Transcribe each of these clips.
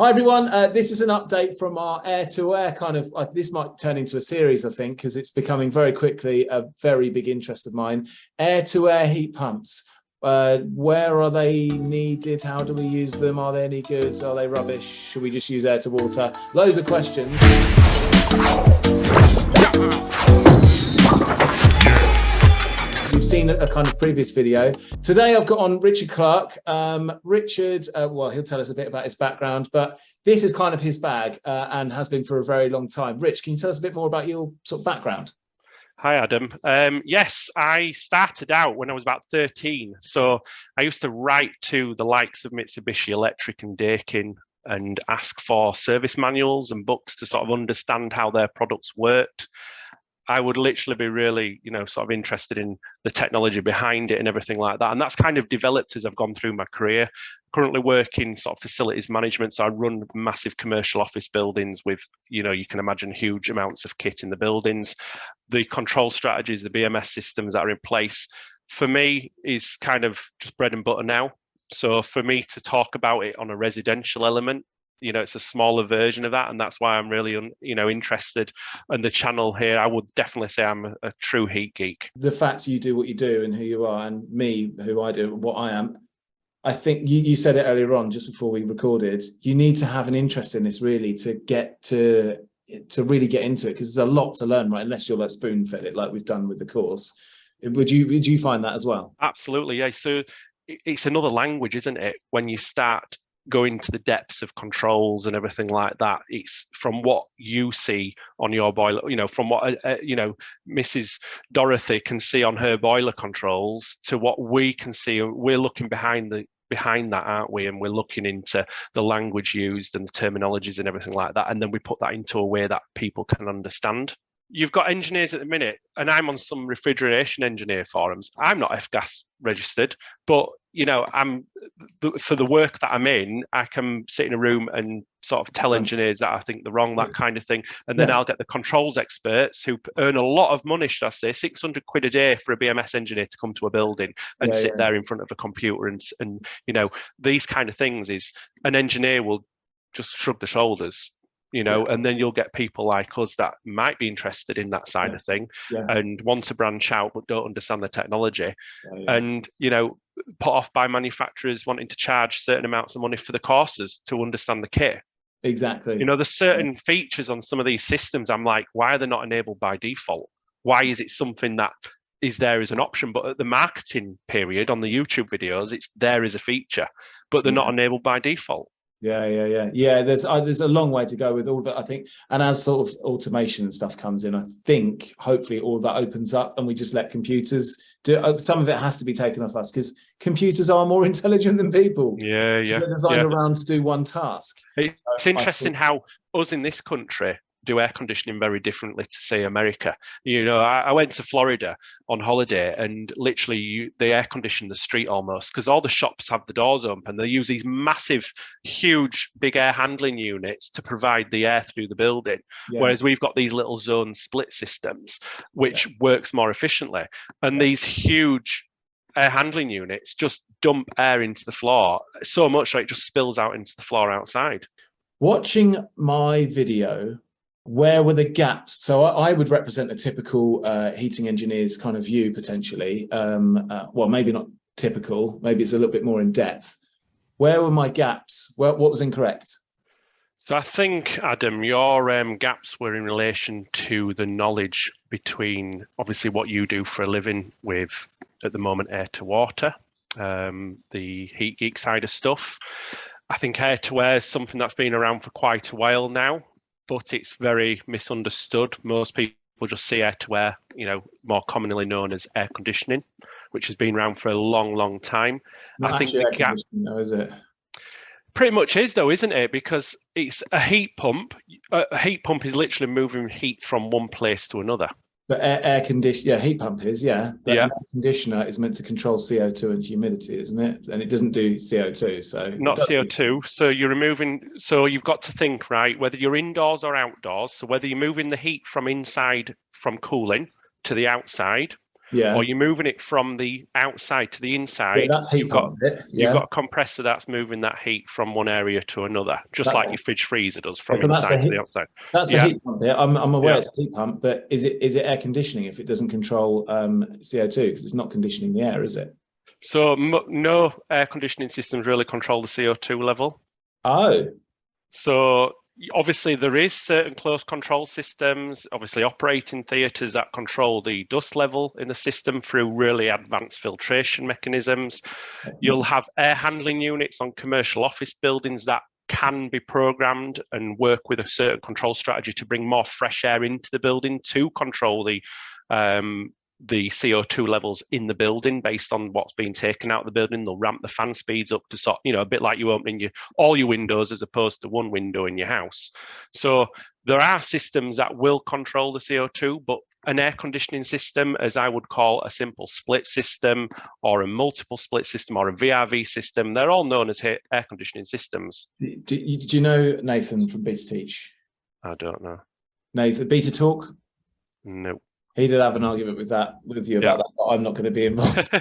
Hi everyone, uh, this is an update from our air-to-air kind of, uh, this might turn into a series I think because it's becoming very quickly a very big interest of mine. Air-to-air heat pumps, uh, where are they needed? How do we use them? Are they any good? Are they rubbish? Should we just use air to water? Loads of questions. Seen a kind of previous video. Today I've got on Richard Clark. Um, Richard, uh, well, he'll tell us a bit about his background, but this is kind of his bag uh, and has been for a very long time. Rich, can you tell us a bit more about your sort of background? Hi, Adam. Um, yes, I started out when I was about 13. So I used to write to the likes of Mitsubishi Electric and Daikin and ask for service manuals and books to sort of understand how their products worked. I would literally be really, you know, sort of interested in the technology behind it and everything like that. And that's kind of developed as I've gone through my career. Currently working sort of facilities management. So I run massive commercial office buildings with, you know, you can imagine huge amounts of kit in the buildings. The control strategies, the BMS systems that are in place for me is kind of just bread and butter now. So for me to talk about it on a residential element you know it's a smaller version of that and that's why i'm really you know interested in the channel here. I would definitely say i'm a, a, true heat geek. The fact you do what you do and who you are and me who i do what i am i think you, you said it earlier on just before we recorded you need to have an interest in this really to get to to really get into it because there's a lot to learn right? Unless you're like spoon fed it like we've done with the course. Would you would you find that as well? Absolutely yeah. So it's another language isn't it? When you start go into the depths of controls and everything like that it's from what you see on your boiler you know from what uh, uh, you know mrs dorothy can see on her boiler controls to what we can see. We're looking behind the behind that aren't we? And we're looking into the language used and the terminologies and everything like that and then we put that into a way that people can understand. You've got engineers at the minute, and I'm on some refrigeration engineer forums. I'm not F-gas registered, but you know, I'm for the work that I'm in, I can sit in a room and sort of tell mm-hmm. engineers that I think they're wrong, that kind of thing, and then yeah. I'll get the controls experts who earn a lot of money, should I say, 600 quid a day for a BMS engineer to come to a building and yeah, sit yeah. there in front of a computer and and you know these kind of things is an engineer will just shrug the shoulders you know yeah. and then you'll get people like us that might be interested in that side yeah. of thing yeah. and want to branch out but don't understand the technology and you know put off by manufacturers wanting to charge certain amounts of money for the courses to understand the kit. Exactly. You know there's certain features on some of these systems i'm like why are they not enabled by default? Why is it something that is there as an option? But at the marketing period on the youtube videos it's there as a feature but they're not enabled by default yeah, yeah, yeah, yeah. There's uh, there's a long way to go with all that. I think, and as sort of automation and stuff comes in, I think hopefully all that opens up, and we just let computers do. Uh, some of it has to be taken off us because computers are more intelligent than people. Yeah, yeah. They're designed yeah. around to do one task. It's, it's interesting how us in this country do air conditioning very differently to say America. You know, I, I went to Florida on holiday and literally you, they air condition the street almost because all the shops have the doors open. They use these massive, huge, big air handling units to provide the air through the building. Yeah. Whereas we've got these little zone split systems, which yeah. works more efficiently. And these huge air handling units just dump air into the floor so much that it just spills out into the floor outside. Watching my video where were the gaps? So I, I would represent a typical uh, heating engineer's kind of view potentially. Um, uh, well, maybe not typical, maybe it's a little bit more in depth. Where were my gaps? Where, what was incorrect? So I think, Adam, your um, gaps were in relation to the knowledge between obviously what you do for a living with at the moment air to water, um, the heat geek side of stuff. I think air to air is something that's been around for quite a while now but it's very misunderstood. Most people just see air to air, you know, more commonly known as air conditioning, which has been around for a long, long time. Not I think the gap, though, is it? Pretty much is though, isn't it? Because it's a heat pump. A heat pump is literally moving heat from one place to another. But air, air condition, yeah, heat pump is, yeah. But yeah. air conditioner is meant to control CO2 and humidity, isn't it? And it doesn't do CO2, so not CO2. So you're removing. So you've got to think, right? Whether you're indoors or outdoors. So whether you're moving the heat from inside from cooling to the outside, Yeah. or you're moving it from the outside to the inside. Yeah, that's heat you've got pump bit. you've got a compressor that's moving that heat from one area to another, just like your fridge freezer does from but that's the inside to heat- the outside. That's the heat pump bit. I'm, I'm aware Yeah. it's a heat pump, but is it is it air conditioning if it doesn't control um, CO2 because it's not conditioning the air, is it? So mo- no air conditioning systems really control the CO2 level. Oh, So obviously there is certain close control systems, obviously operating theatres that control the dust level in the system through really advanced filtration mechanisms. You'll have air handling units on commercial office buildings that can be programmed and work with a certain control strategy to bring more fresh air into the building to control the um, the CO2 levels in the building based on what's being taken out of the building. They'll ramp the fan speeds up to sort, you know, a bit like you opening your all your windows as opposed to one window in your house. So there are systems that will control the CO2, but an air conditioning system, as I would call a simple split system or a multiple split system or a VRV system, they're all known as air conditioning systems. do, you- do you know Nathan from Beta Teach? I don't know. Nathan Beta Talk. No. He did have an argument with that with you Yeah. about that, but I'm not going to be involved.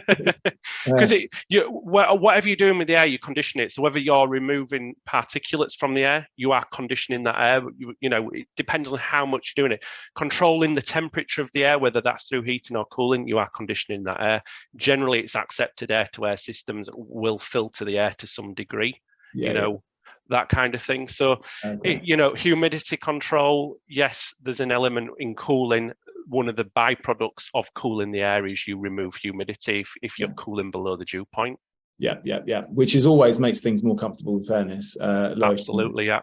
Because it, you, wha- whatever you're doing with the air, you condition it. So whether you're removing particulates from the air, you are conditioning that air. You, you know, it depends on how much you're doing it. Controlling the temperature of the air, whether that's through heating or cooling, you are conditioning that air. Generally, it's accepted air-to-air systems will filter the air to some degree. Yeah, you know, that kind of thing. So. Okay. it, you know, humidity control, yes, there's an element in cooling. One of the byproducts of cooling the air is you remove humidity if, if you're Yeah. cooling below the dew point. yeah, yeah, yeah. Which is always makes things more comfortable. In fairness, uh, Absolutely, yeah.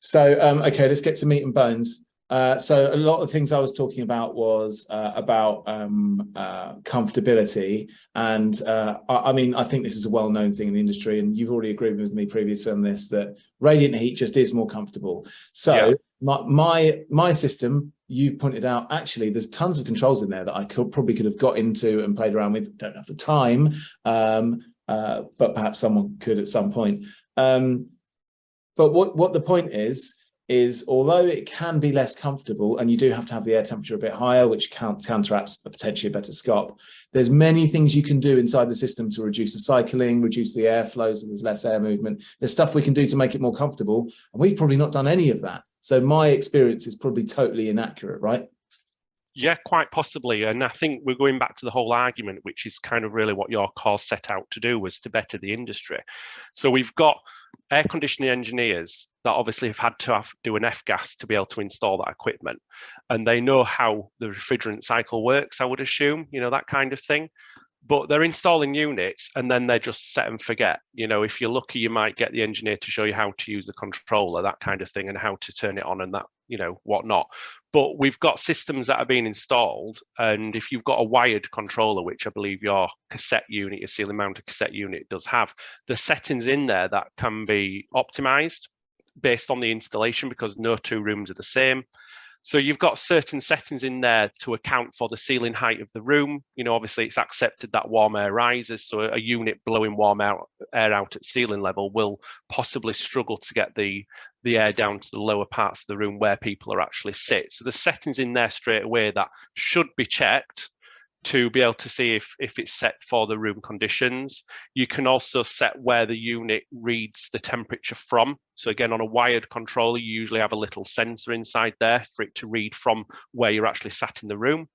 So, um, okay, let's get to meat and bones. Uh, so, a lot of things I was talking about was uh, about um, uh, comfortability, and uh, I, I mean, I think this is a well-known thing in the industry, and you've already agreed with me previously on this that radiant heat just is more comfortable. So, Yeah. my my my system, you pointed out, actually, there's tons of controls in there that I could probably could have got into and played around with. Don't have the time, um, uh, but perhaps someone could at some point. Um, but what what the point is is although it can be less comfortable and you do have to have the air temperature a bit higher which counteracts a potentially a better scop there's many things you can do inside the system to reduce the cycling reduce the airflow so there's less air movement there's stuff we can do to make it more comfortable and we've probably not done any of that so my experience is probably totally inaccurate right Yeah, quite possibly. And I think we're going back to the whole argument, which is kind of really what your course set out to do was to better the industry. So we've got air conditioning engineers that obviously have had to have do an F-gas to be able to install that equipment. And they know how the refrigerant cycle works, I would assume, you know, that kind of thing. But they're installing units and then they're just set and forget. You know, if you're lucky, you might get the engineer to show you how to use the controller, that kind of thing, and how to turn it on and that, you know, whatnot but we've got systems that are being installed and if you've got a wired controller which i believe your cassette unit your ceiling mounted cassette unit does have the settings in there that can be optimized based on the installation because no two rooms are the same so you've got certain settings in there to account for the ceiling height of the room you know obviously it's accepted that warm air rises so a unit blowing warm air out at ceiling level will possibly struggle to get the the air down to the lower parts of the room where people are actually sit. So the settings in there straight away that should be checked to be able to see if, if it's set for the room conditions. You can also set where the unit reads the temperature from. So again, on a wired controller, you usually have a little sensor inside there for it to read from where you're actually sat in the room.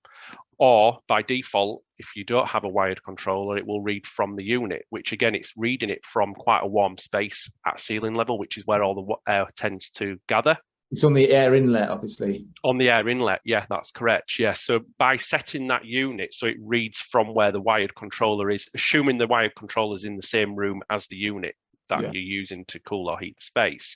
Or by default, if you don't have a wired controller, it will read from the unit, which again, it's reading it from quite a warm space at ceiling level, which is where all the air tends to gather. It's on the air inlet obviously On the air inlet, yeah, that's correct. Yeah, so by setting that unit so it reads from where the wired controller is, assuming the wired controller is in the same room as the unit that Yeah. you're using to cool or heat the space,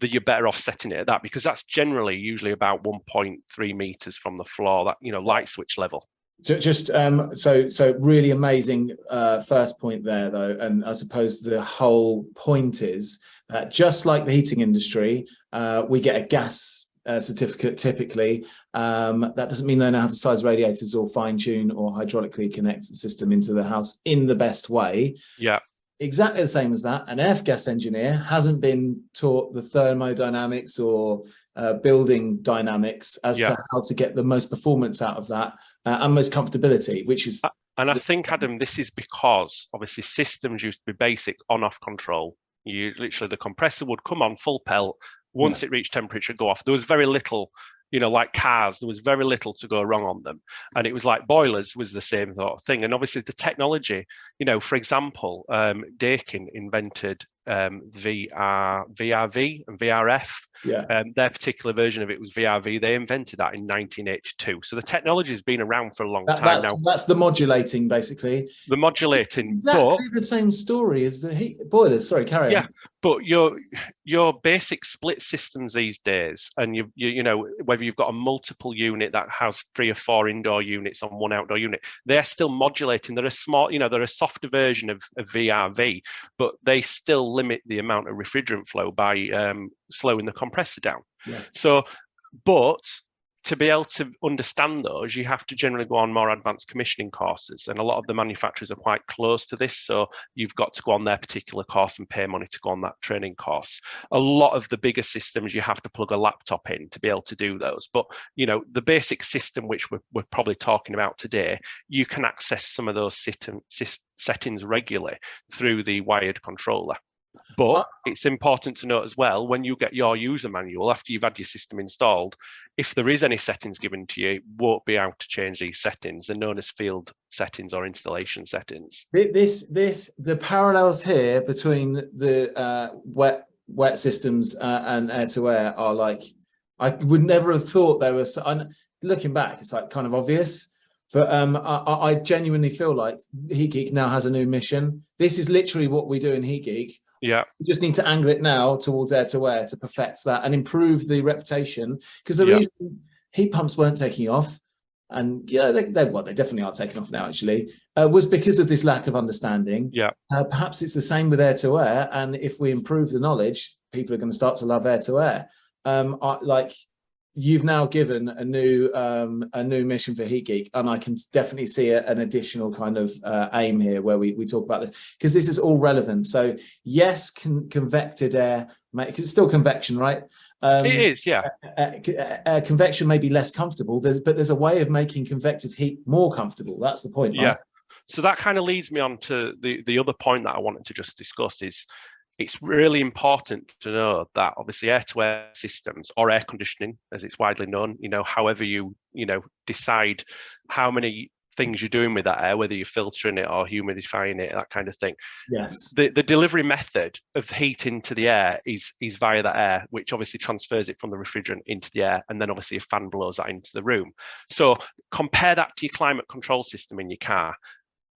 that you're better off setting it at that because that's generally usually about 1.3 meters from the floor, that you know, light switch level. Ju- Just um, so so really amazing uh, first point there though, and I suppose the whole point is that just like the heating industry, uh, we get a gas uh, certificate typically. Um, that doesn't mean they know how to size radiators or fine tune or hydraulically connect the system into the house in the best way. Yeah. Exactly the same as that. An F gas engineer hasn't been taught the thermodynamics or uh, building dynamics as Yeah. to how to get the most performance out of that uh, and most comfortability, which is. And I think, Adam, this is because obviously systems used to be basic on-off control. You literally the compressor would come on full pelt. Once yeah. it reached temperature, go off. There was very little you know, like cars, there was very little to go wrong on them. And it was like boilers was the same sort of thing. And obviously the technology, you know, for example, um, Daikin invented um, VR, VRV and VRF. Yeah. Um, their particular version of it was VRV. They invented that in 1982. So the technology has been around for a long that, time that's, now. That's the modulating, basically. The modulating. Exactly but, the same story as the heat boilers. Sorry, carry yeah, on. but your your basic split systems these days, and you, you you know whether you've got a multiple unit that has three or four indoor units on one outdoor unit, they're still modulating. They're a small, you know, they're a softer version of, of VRV, but they still limit the amount of refrigerant flow by um, slowing the compressor down. Yes. So, but to be able to understand those, you have to generally go on more advanced commissioning courses. And a lot of the manufacturers are quite close to this. So you've got to go on their particular course and pay money to go on that training course. A lot of the bigger systems, you have to plug a laptop in to be able to do those. But, you know, the basic system, which we're, we're probably talking about today, you can access some of those settings regularly through the wired controller. But it's important to note as well, when you get your user manual after you've had your system installed, if there is any settings given to you, won't be able to change these settings. They're known as field settings or installation settings. This, this, the parallels here between the uh, wet wet systems uh, and air to air are like, I would never have thought there was. I'm, looking back, it's like kind of obvious. But um, I, I genuinely feel like HeatGeek now has a new mission. This is literally what we do in HeatGeek yeah. We just need to angle it now towards air to air to perfect that and improve the reputation. Because the yeah. reason heat pumps weren't taking off, and yeah, they, they well, they definitely are taking off now, actually, uh, was because of this lack of understanding. Yeah. Uh, perhaps it's the same with air to air. And if we improve the knowledge, people are going to start to love air to air. Um, I, like you've now given a new um, a new mission for Heat Geek, and I can definitely see a, an additional kind of uh, aim here where we, we talk about this because this is all relevant. So yes, con convected air, it's still convection, right? Um, it is, yeah. Uh, uh, uh, convection may be less comfortable, there's, but there's a way of making convected heat more comfortable. That's the point. Right? Yeah. So that kind of leads me on to the the other point that I wanted to just discuss is it's really important to know that obviously air to air systems or air conditioning as it's widely known you know however you you know decide how many things you're doing with that air whether you're filtering it or humidifying it that kind of thing. Yes. The, the delivery method of heat into the air is is via that air which obviously transfers it from the refrigerant into the air and then obviously a fan blows that into the room. So compare that to your climate control system in your car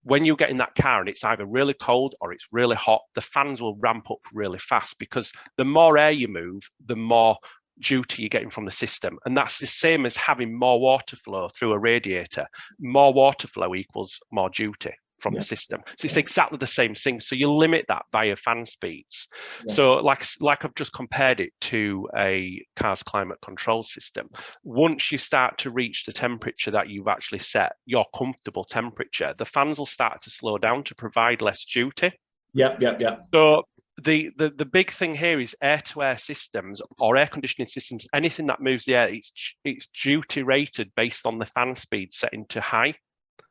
when you get in that car and it's either really cold or it's really hot, the fans will ramp up really fast because the more air you move, the more duty you're getting from the system. And that's the same as having more water flow through a radiator. More water flow equals more duty from yeah. the system. So it's exactly the same thing. So you limit that via fan speeds. Yeah. So like like I've just compared it to a car's climate control system. Once you start to reach the temperature that you've actually set, your comfortable temperature, the fans will start to slow down to provide less duty. Yeah, yeah, yeah. So the, the the big thing here is air to air systems or air conditioning systems anything that moves the air it's it's duty rated based on the fan speed setting to high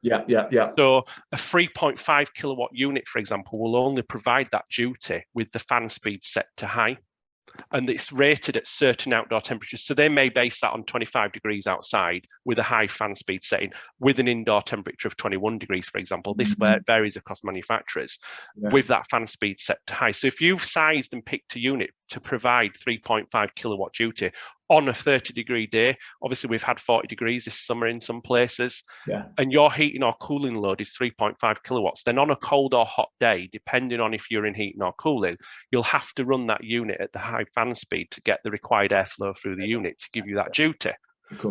yeah, yeah, yeah. So a 3.5 kilowatt unit, for example, will only provide that duty with the fan speed set to high and it's rated at certain outdoor temperatures. So they may base that on 25 degrees outside with a high fan speed setting with an indoor temperature of 21 degrees, for example. This mm -hmm. varies across manufacturers yeah. with that fan speed set to high. So if you've sized and picked a unit to provide 3.5 kilowatt duty on a 30 degree day. Obviously, we've had 40 degrees this summer in some places. Yeah. And your heating or cooling load is 3.5 kilowatts. Then on a cold or hot day, depending on if you're in heating or cooling, you'll have to run that unit at the high fan speed to get the required airflow through the unit to give you that duty.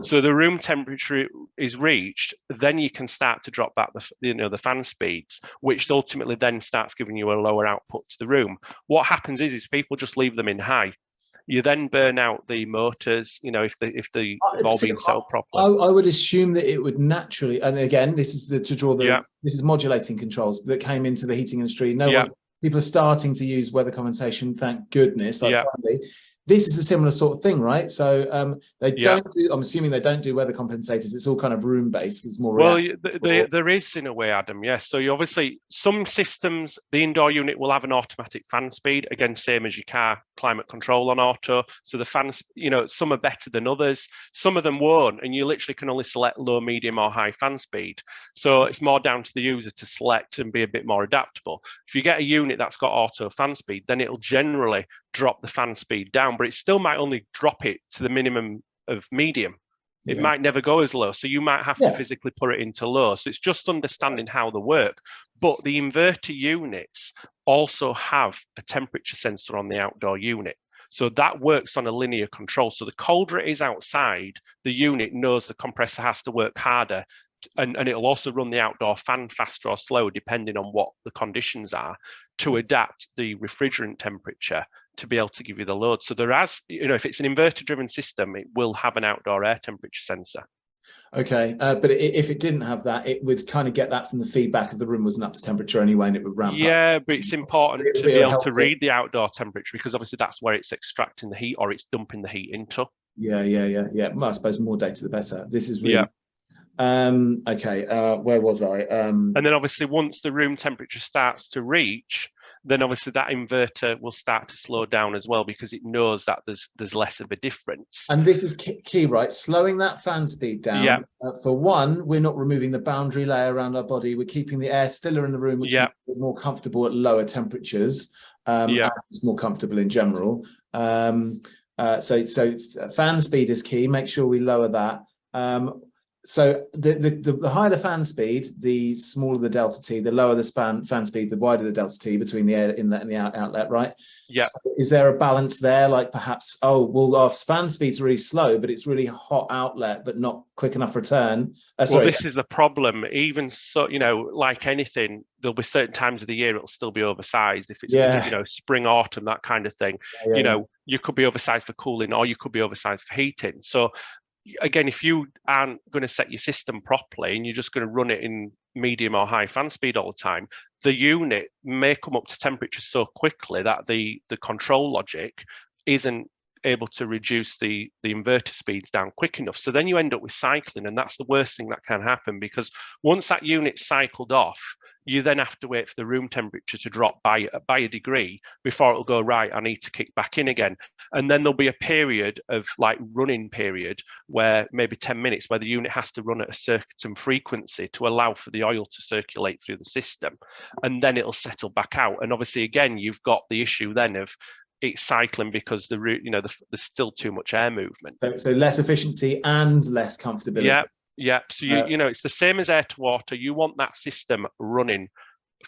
So the room temperature is reached, then you can start to drop back the you know the fan speeds, which ultimately then starts giving you a lower output to the room. What happens is is people just leave them in high you then burn out the motors you know if the if the uh, all being sold properly I, I, would assume that it would naturally and again this is the to draw the yeah. this is modulating controls that came into the heating industry no yeah. one, people are starting to use weather compensation thank goodness like yeah. finally this is a similar sort of thing, right? So um, they Yeah. don't do. I'm assuming they don't do weather compensators. It's all kind of room based. It's more. Well, reactive. y- th- there, there is in a way, Adam. Yes. So you obviously some systems, the indoor unit will have an automatic fan speed. Again, same as your car climate control on auto. So the fans, you know, some are better than others. Some of them won't, and you literally can only select low, medium, or high fan speed. So it's more down to the user to select and be a bit more adaptable. If you get a unit that's got auto fan speed, then it'll generally drop the fan speed down, but it still might only drop it to the minimum of medium. It Yeah. might never go as low. So you might have Yeah. to physically put it into low. So it's just understanding how they work. But the inverter units also have a temperature sensor on the outdoor unit. So that works on a linear control. So the colder it is outside, the unit knows the compressor has to work harder. And, and it'll also run the outdoor fan faster or slower, depending on what the conditions are, to adapt the refrigerant temperature to be able to give you the load. So there has, you know, if it's an inverter driven system, it will have an outdoor air temperature sensor. Okay, uh, but i- if it didn't have that, it would kind of get that from the feedback of the room wasn't up to temperature anyway, and it would ramp up. Yeah, but it's important It'll to be be able to read the outdoor temperature because obviously that's where it's extracting the heat or it's dumping the heat into. Yeah, yeah, yeah, yeah. Well, I suppose more data the better. This is really. Yeah. Um. Okay. Uh. Where was I? Um. And then obviously once the room temperature starts to reach, then obviously that inverter will start to slow down as well because it knows that there's there's less of a difference. And this is key, right? Slowing that fan speed down. Yeah. Uh, for one, we're not removing the boundary layer around our body. We're keeping the air stiller in the room, which Yeah. it more comfortable at lower temperatures. Um, Yeah. it's more comfortable in general. Um, uh, so, so fan speed is key. Make sure we lower that. Um, so the, the the higher the fan speed, the smaller the delta T. The lower the span fan speed, the wider the delta T between the air inlet and the out, outlet. Right? Yeah. So is there a balance there? Like perhaps, oh, well, our fan speed's really slow, but it's really hot outlet, but not quick enough return. Uh, Well, this is the problem. Even so, you know, like anything, there'll be certain times of the year it'll still be oversized. If it's Yeah. you know spring, autumn, that kind of thing. Yeah, you yeah. know you could be oversized for cooling or you could be oversized for heating so again if you aren't going to set your system properly and you're just going to run it in medium or high fan speed all the time the unit may come up to temperature so quickly that the the control logic isn't able to reduce the the inverter speeds down quick enough. So then you end up with cycling and that's the worst thing that can happen because once that unit's cycled off you then have to wait for the room temperature to drop by by a degree before it'll go right i need to kick back in again. And then there'll be a period of like running period where maybe 10 minutes where the unit has to run at a certain frequency to allow for the oil to circulate through the system and then it'll settle back out. And obviously again you've got the issue then of it's cycling because the route you know the, there's still too much air movement. So, so less efficiency and less comfortability. yeah yeah so you Uh, you know it's the same as air to water. You want that system running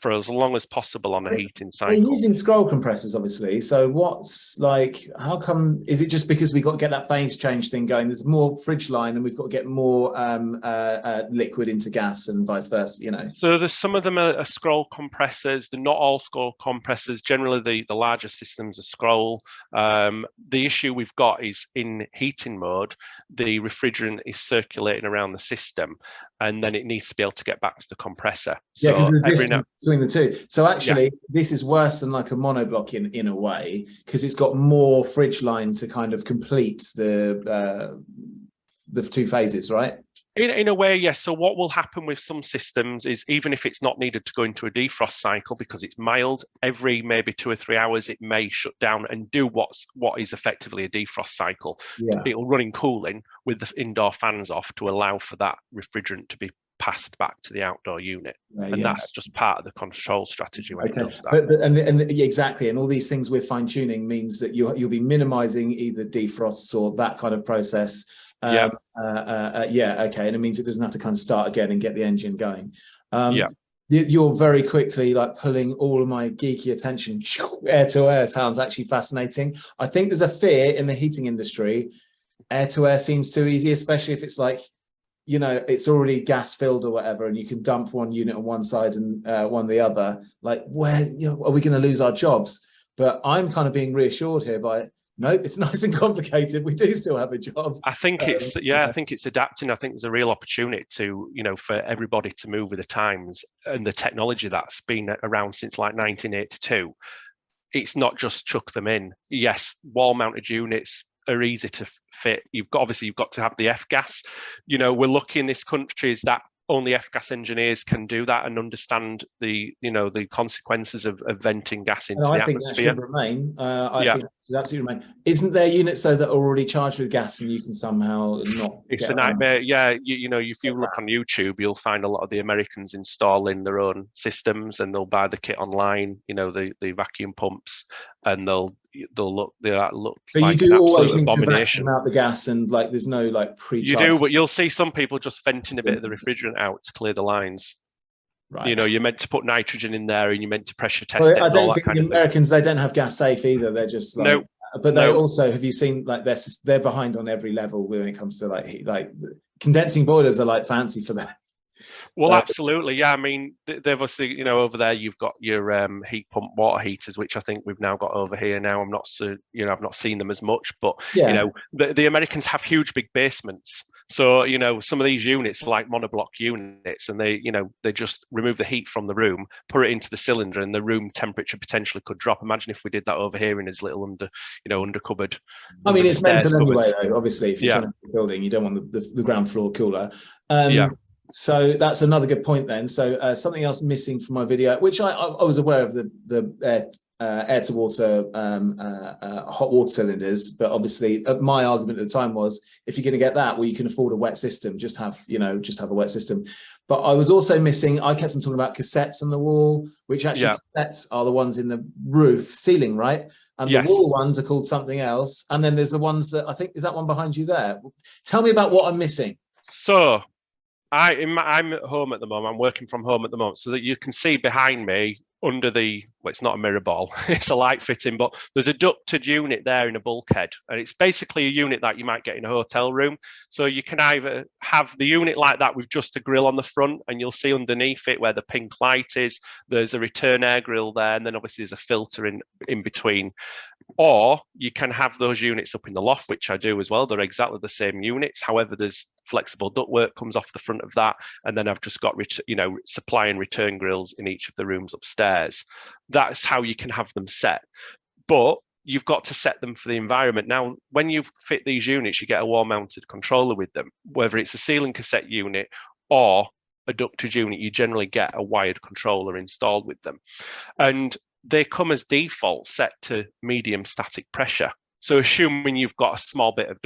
for as long as possible on a heating We're cycle using scroll compressors, obviously. So what's like? How come? Is it just because we got to get that phase change thing going? There's more fridge line, and we've got to get more um, uh, uh, liquid into gas, and vice versa. You know. So there's some of them are, are scroll compressors. They're not all scroll compressors. Generally, the, the larger systems are scroll. Um, the issue we've got is in heating mode, the refrigerant is circulating around the system, and then it needs to be able to get back to the compressor. Yeah, because So the every distance now- between the two. So actually, this is worse than like a monoblock in in a way because it's got more fridge line to kind of complete the uh, the two phases, right? In, in a way, yes. So what will happen with some systems is even if it's not needed to go into a defrost cycle because it's mild, every maybe two or three hours it may shut down and do what's what is effectively a defrost cycle. Yeah. It'll run in cooling with the indoor fans off to allow for that refrigerant to be passed back to the outdoor unit, and that's just part of the control strategy when Okay, but, but and, and yeah, exactly, and all these things we're fine tuning means that you you'll be minimizing either defrosts or that kind of process. Um, Yeah. Uh, uh, uh, yeah. Okay. And it means it doesn't have to kind of start again and get the engine going. Um, Yeah. you- You're very quickly like pulling all of my geeky attention. Air to air sounds actually fascinating. I think there's a fear in the heating industry. Air to air seems too easy, especially if it's like you know it's already gas filled or whatever and you can dump one unit on one side and uh, one the other like where you know are we going to lose our jobs but i'm kind of being reassured here by nope it's nice and complicated we do still have a job I think Um, it's yeah, yeah. I think it's adapting. I think there's a real opportunity to you know for everybody to move with the times and the technology that's been around since like 1982. it's not just chuck them in. Yes, wall mounted units are easy to fit. You've got obviously you've got to have the F gas. You know, we're lucky in this country is that only F-gas engineers can do that and understand the you know the consequences of, of venting gas into the I think atmosphere. That should remain. Uh, I Yeah. think should absolutely remain. Isn't there units though that are already charged with gas and you can somehow not? It's a nightmare. Yeah, you, you know, if you look on YouTube, you'll find a lot of the Americans installing their own systems, and they'll buy the kit online. You know, the the vacuum pumps, and they'll they'll look they uh, look But like you do always need to vacuum out the gas and like there's no like pre. You do, but you'll see some people just venting a bit of the mm. refrigerant out to clear the lines. Right. You know, you're meant to put nitrogen in there, and you're meant to pressure test Well, it I all don't that think kind the of thing. Americans they don't have gas safe either. They're just like, No, but they no. also have you seen like they're they're behind on every level when it comes to like heat, like condensing boilers are like fancy for them. Well, Uh, absolutely, yeah. I mean, they've obviously, you know, over there you've got your um, heat pump water heaters, which I think we've now got over here. Now I'm not so, you know, I've not seen them as much, but Yeah, you know, the, the Americans have huge big basements. So you know, some of these units are like monoblock units, and they, you know, they just remove the heat from the room, put it into the cylinder, and the room temperature potentially could drop. Imagine if we did that over here in his little under, you know, under cupboard. I mean it's mental cupboard. anyway. Though obviously, if you're Yeah. trying to build a building, you don't want the, the, the ground floor cooler. Um, Yeah. So that's another good point then. So uh, something else missing from my video, which I, I, I was aware of the the air, uh, air to water um, uh, uh, hot water cylinders, but obviously uh, my argument at the time was if you're going to get that, well, you can afford a wet system. Just have you know just have a wet system. But I was also missing. I kept on talking about cassettes on the wall, which actually Yeah. cassettes are the ones in the roof ceiling, right? And Yes. the wall ones are called something else. And then there's the ones that I think is that one behind you there. Tell me about what I'm missing. So, I in my, I'm at home at the moment. I'm working from home at the moment, so that you can see behind me under the well, it's not a mirror ball, it's a light fitting, but there's a ducted unit there in a bulkhead, and it's basically a unit that you might get in a hotel room. So you can either have the unit like that with just a grill on the front, and you'll see underneath it where the pink light is. There's a return air grill there, and then obviously there's a filter in in between. Or you can have those units up in the loft, which I do as well. They're exactly the same units. However, there's flexible ductwork comes off the front of that, and then I've just got you know supply and return grills in each of the rooms upstairs. That's how you can have them set. But you've got to set them for the environment. Now, when you fit these units, you get a wall mounted controller with them, whether it's a ceiling cassette unit or a ducted unit, you generally get a wired controller installed with them. And they come as default set to medium static pressure. So assuming you've got a small bit of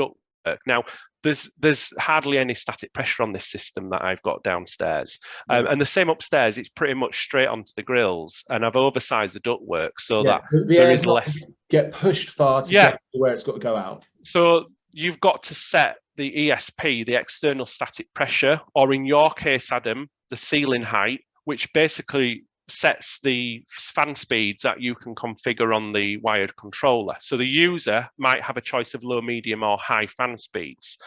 ductwork. Now, there's there's hardly any static pressure on this system that I've got downstairs. Um, and the same upstairs, it's pretty much straight onto the grills. And I've oversized the ductwork so Yeah, that the there is less get pushed far to Yeah. get to where it's got to go out. So you've got to set the ESP, the external static pressure, or in your case, Adam, the ceiling height, which basically sets the fan speeds that you can configure on the wired controller. So the user might have a choice of low, medium, or high fan speeds,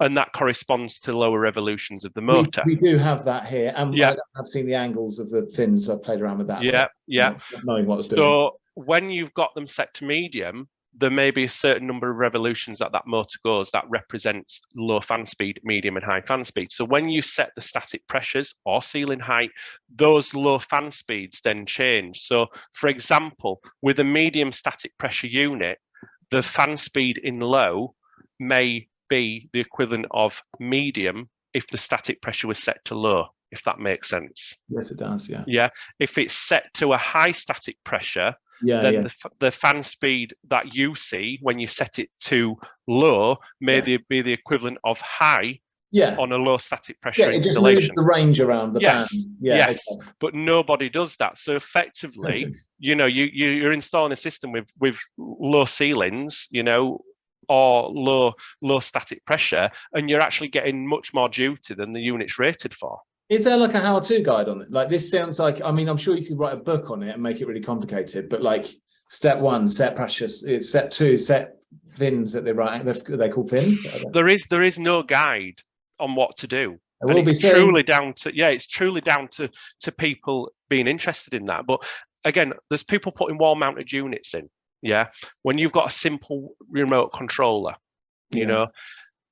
and that corresponds to lower revolutions of the motor. we do have that here, and Yeah. I've seen the angles of the fins. I've played around with that. yeah, yeah. knowing what I was doing. So when you've got them set to medium, there may be a certain number of revolutions that that motor goes that represents low fan speed, medium and high fan speed. So when you set the static pressures or ceiling height, those low fan speeds then change. So for example, with a medium static pressure unit, the fan speed in low may be the equivalent of medium if the static pressure was set to low, if that makes sense. yes, it does. Yeah, Yeah. If it's set to a high static pressure, yeah, then yeah. the, f- the fan speed that you see when you set it to low may Yeah. the- be the equivalent of high yeah. on a low static pressure Yeah, it just moves the range around the Yes, band. Yeah, yes. okay. But nobody does that. So effectively, you know, you, you you're installing a system with with low ceilings, you know, or low low static pressure, and you're actually getting much more duty than the unit's rated for. Is there like a how-to guide on it? Like this sounds like. I mean, I'm sure you could write a book on it and make it really complicated. But like step one, set pressures. It's step two, set fins that they write. They're, they're called fins. There is there is no guide on what to do. There and will be it's truly down to yeah it's truly down to to people being interested in that but again there's people putting wall mounted units in yeah when you've got a simple remote controller you Yeah. know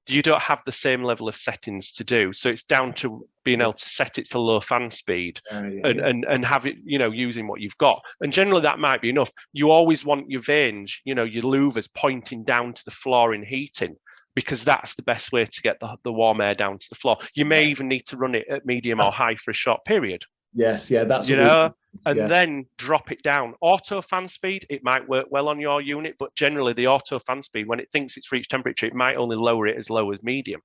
you don't have the same level of settings to do. So it's down to being able to set it to low fan speed Uh, yeah, and, yeah. and and have it, you know, using what you've got. And generally that might be enough. You always want your vanes, you know, your louvers pointing down to the floor in heating because that's the best way to get the, the warm air down to the floor. You may even need to run it at medium or high for a short period Yes, yeah, that's you know, and yeah. then drop it down. Auto fan speed, it might work well on your unit, but generally the auto fan speed, when it thinks it's reached temperature, it might only lower it as low as medium,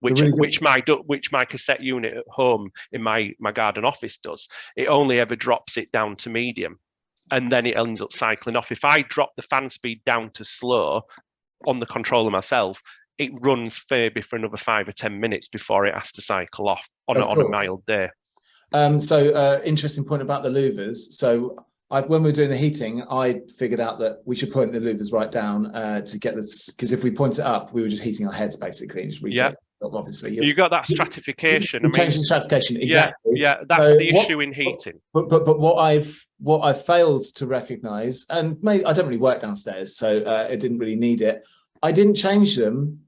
which really which my which my cassette unit at home in my my garden office does. It only ever drops it down to medium, and then it ends up cycling off. If I drop the fan speed down to slow on the controller myself. It runs maybe for another five or ten minutes before it has to cycle off on, a, on a mild day. Um, so uh, interesting point about the louvers. So I, when we were doing the heating, I figured out that we should point the louvers right down uh, to get this because if we point it up, we were just heating our heads basically and just reset. it. Obviously, you, got that stratification. I mean, stratification exactly. Yeah, that's So the what- issue in heating. But, but but what I've what I failed to recognise, and maybe I don't really work downstairs, so uh, it didn't really need it. I didn't change them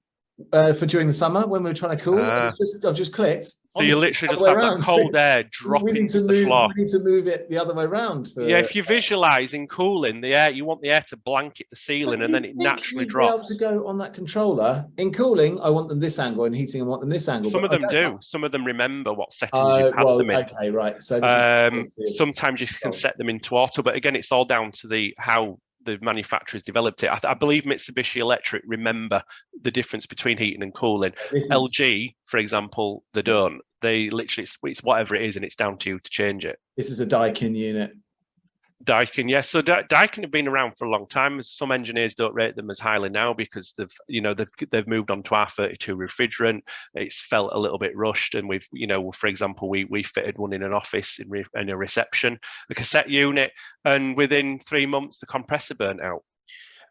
uh, for during the summer when we were trying to cool. Ah. Just I've just clicked. So you literally just have that cold air we need to the move. floor. We need to move it the other way around. For, Yeah, if you're visualizing cooling the air, you want the air to blanket the ceiling and then it naturally you'd be able drops. to go on that controller in cooling. I want them this angle. In heating, I want them this angle. Some of them do. Some of them remember what settings know. you've Uh, had well, them in. okay, right. So Um, sometimes you can set them into auto, but again, it's all down to the how the manufacturers developed it. I, I believe Mitsubishi Electric remember the difference between heating and cooling. is- LG, for example, they don't. They literally it's, it's whatever it is, and it's down to you to change it. This is a Daikin unit. Daikin, yes. So Dai- Daikin have been around for a long time. Some engineers don't rate them as highly now because they've, you know, they've they've moved on to R32 refrigerant. It's felt a little bit rushed, and we've, you know, for example, we we fitted one in an office in, re, in a reception, a cassette unit, and within three months the compressor burnt out.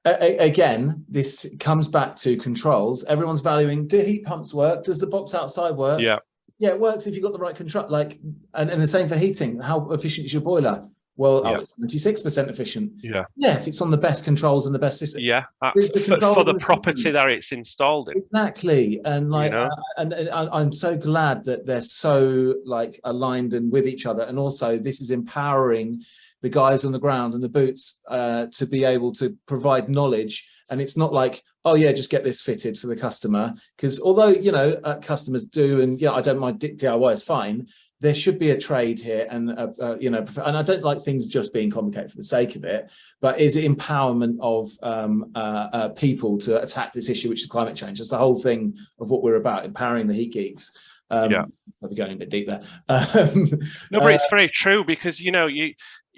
A- again, this comes back to controls. Everyone's valuing: do heat pumps work? Does the box outside work? Yeah. yeah, it works if you've got the right control. Like, and, and the same for heating. How efficient is your boiler? Well, oh, it's ninety-six percent efficient. Yeah, Yeah, if it's on the best controls and the best system. yeah. uh, The- the for, for the the property system. that it's installed in. Exactly, and like, know? uh, and, and I'm so glad that they're so like aligned and with each other, and also this is empowering the guys on the ground and the boots uh, to be able to provide knowledge. And it's not like, oh yeah, just get this fitted for the customer, because although you know uh, customers do, and yeah, I don't mind DIY is fine. There should be a trade here, and uh, uh, you know, and I don't like things just being complicated for the sake of it. But is it empowerment of um, uh, uh, people to attack this issue, which is climate change? That's the whole thing of what we're about, empowering the heat geeks. Um, Yeah. I'll be going a bit deep there. Um, No, but it's very true because you know you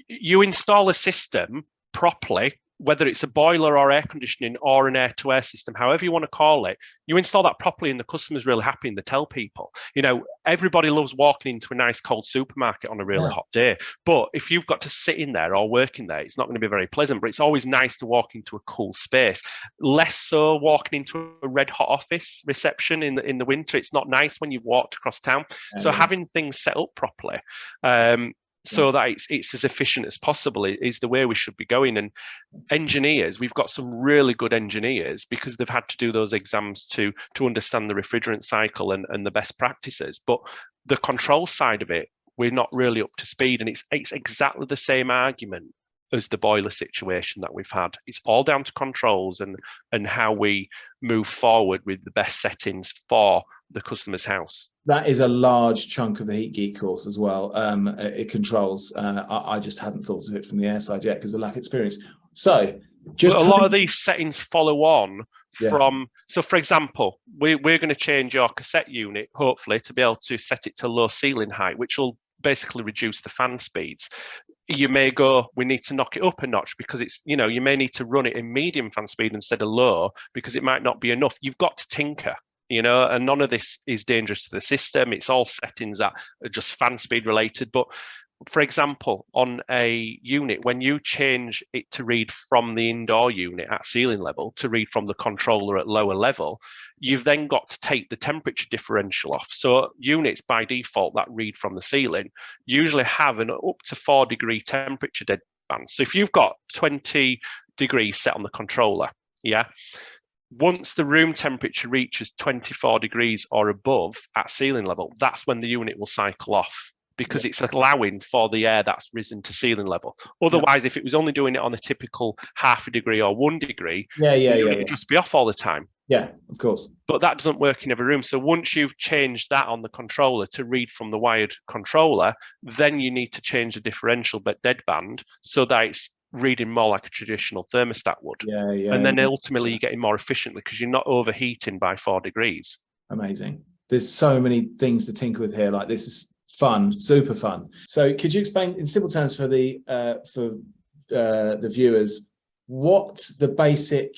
you install a system properly, whether it's a boiler or air conditioning or an air to air system, however you want to call it, you install that properly and the customer's really happy and they tell people. You know, everybody loves walking into a nice cold supermarket on a really Yeah. hot day. But if you've got to sit in there or work in there, it's not going to be very pleasant. But it's always nice to walk into a cool space. Less so walking into a red hot office reception in the in the winter. It's not nice when you've walked across town. So yeah. having things set up properly, um, so mm. that it's it's as efficient as possible is the way we should be going. And engineers, we've got some really good engineers because they've had to do those exams to to understand the refrigerant cycle and, and the best practices. But the control side of it, we're not really up to speed. And it's it's exactly the same argument as the boiler situation that we've had. It's all down to controls and and how we move forward with the best settings for the customer's house. That is a large chunk of the Heat Geek course as well. Um, it controls. Uh, I, I just hadn't thought of it from the air side yet because of lack of experience. So, just But a lot of these settings follow on Yeah. from so for example we, we're going to change your cassette unit hopefully to be able to set it to low ceiling height which will basically reduce the fan speeds you may go we need to knock it up a notch because it's you know you may need to run it in medium fan speed instead of low because it might not be enough you've got to tinker you know and none of this is dangerous to the system it's all settings that are just fan speed related but for example, on a unit, when you change it to read from the indoor unit at ceiling level to read from the controller at lower level, you've then got to take the temperature differential off. So units by default that read from the ceiling usually have an up to four degree temperature dead band. So if you've got 20 degrees set on the controller, yeah, once the room temperature reaches 24 degrees or above at ceiling level, that's when the unit will cycle off because yeah. it's allowing for the air that's risen to ceiling level. Otherwise, yeah. if it was only doing it on a typical half a degree or one degree, yeah, yeah, yeah, yeah. be off all the time. Yeah, of course. But that doesn't work in every room. So once you've changed that on the controller to read from the wired controller, then you need to change the differential but deadband so that it's reading more like a traditional thermostat would. Yeah, yeah. And then ultimately you're getting more efficiently because you're not overheating by four degrees. Amazing. There's so many things to tinker with here. Like this is fun, super fun. So could you explain in simple terms for the uh, for uh, the viewers what the basic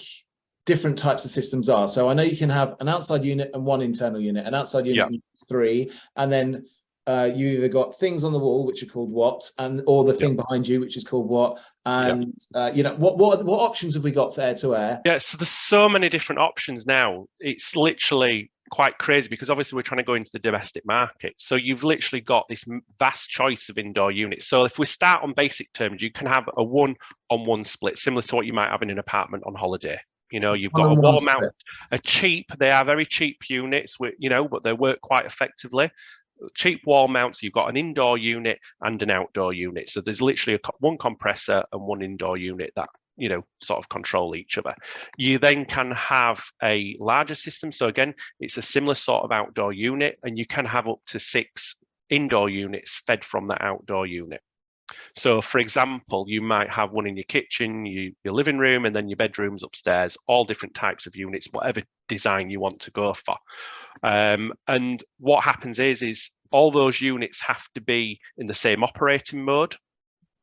different types of systems are? So I know you can have an outside unit and one internal unit, an outside unit yeah. three, and then uh, you either got things on the wall which are called what, and or the thing behind you which is called what, and uh, you know what what what options have we got for air to air? Yeah, so there's so many different options now. It's literally quite crazy because obviously we're trying to go into the domestic market. So you've literally got this vast choice of indoor units. So if we start on basic terms, you can have a one on one split, similar to what you might have in an apartment on holiday. You know, you've got a wall mount, a cheap, they are very cheap units, with, you know, but they work quite effectively. Cheap wall mounts, you've got an indoor unit and an outdoor unit. So there's literally a, one compressor and one indoor unit that you know sort of control each other. You then can have a larger system. So again it's a similar sort of outdoor unit and you can have up to six indoor units fed from the outdoor unit so for example you might have one in your kitchen you, your living room and then your bedrooms upstairs all different types of units whatever design you want to go for. Um, and what happens is is all those units have to be in the same operating mode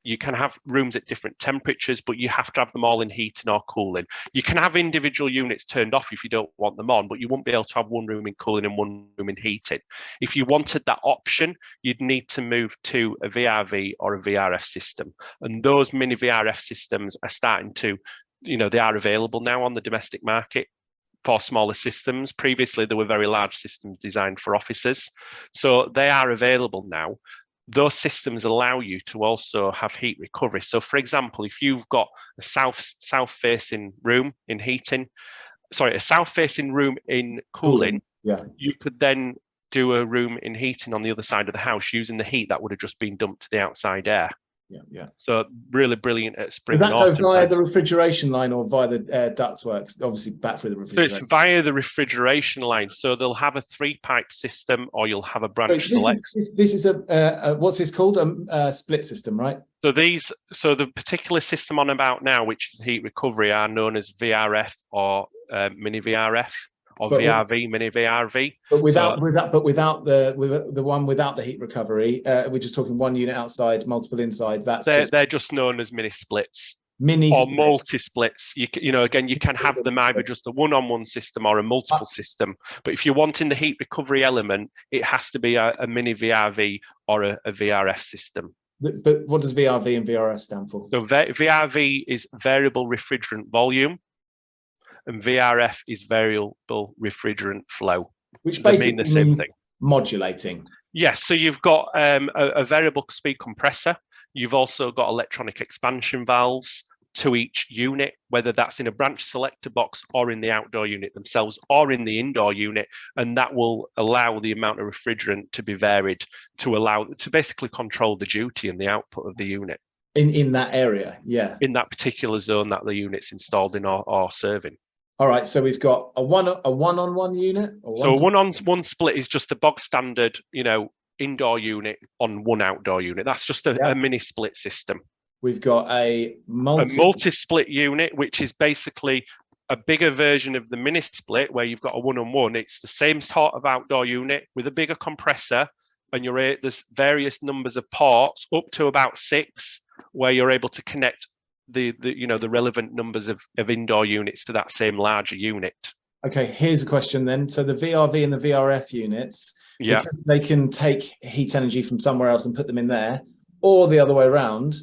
you can have rooms at different temperatures, but you have to have them all in heating or cooling. You can have individual units turned off if you don't want them on, but you won't be able to have one room in cooling and one room in heating. If you wanted that option, you'd need to move to a VRV or a VRF system. And those mini VRF systems are starting to, you know, they are available now on the domestic market for smaller systems. Previously, there were very large systems designed for offices. So they are available now those systems allow you to also have heat recovery. So for example, if you've got a south south facing room in heating, sorry, a south facing room in cooling, yeah, you could then do a room in heating on the other side of the house using the heat that would have just been dumped to the outside air yeah, yeah. So really brilliant at spring. Does that go via the refrigeration line or via the uh, ductwork? Obviously, back through the refrigeration. So it's via the refrigeration line. So they'll have a three-pipe system, or you'll have a branch selector. Is, this is a, uh, a, what's this called? A, a, split system, right? So these, so the particular system on about now, which is heat recovery, are known as VRF or uh, mini VRF or but VRV, with, mini VRV. But without, so, without, but without the with the one without the heat recovery, uh, we're just talking one unit outside, multiple inside. That's they're just, they're just known as mini splits. Mini or split. multi splits. You you know again you can have them either just a one on one system or a multiple uh, system. But if you're wanting the heat recovery element, it has to be a, a mini VRV or a, a VRF system. But what does VRV and VRF stand for? So VRV is variable refrigerant volume and VRF is variable refrigerant flow. Which basically mean means thing. modulating. Yes, so you've got um, a, a variable speed compressor. You've also got electronic expansion valves to each unit, whether that's in a branch selector box or in the outdoor unit themselves or in the indoor unit. And that will allow the amount of refrigerant to be varied to allow to basically control the duty and the output of the unit. In in that area, yeah. In that particular zone that the unit's installed in or, or serving. All right, so we've got a one a one on one unit. One so a one on one split is just a bog standard, you know, indoor unit on one outdoor unit. That's just a, yeah. a mini split system. We've got a multi a multi split unit, which is basically a bigger version of the mini split where you've got a one on one. It's the same sort of outdoor unit with a bigger compressor, and you're there's various numbers of ports up to about six where you're able to connect the, the you know the relevant numbers of, of indoor units to that same larger unit. Okay, here's a question then. So the VRV and the VRF units, yeah, they can take heat energy from somewhere else and put them in there, or the other way around.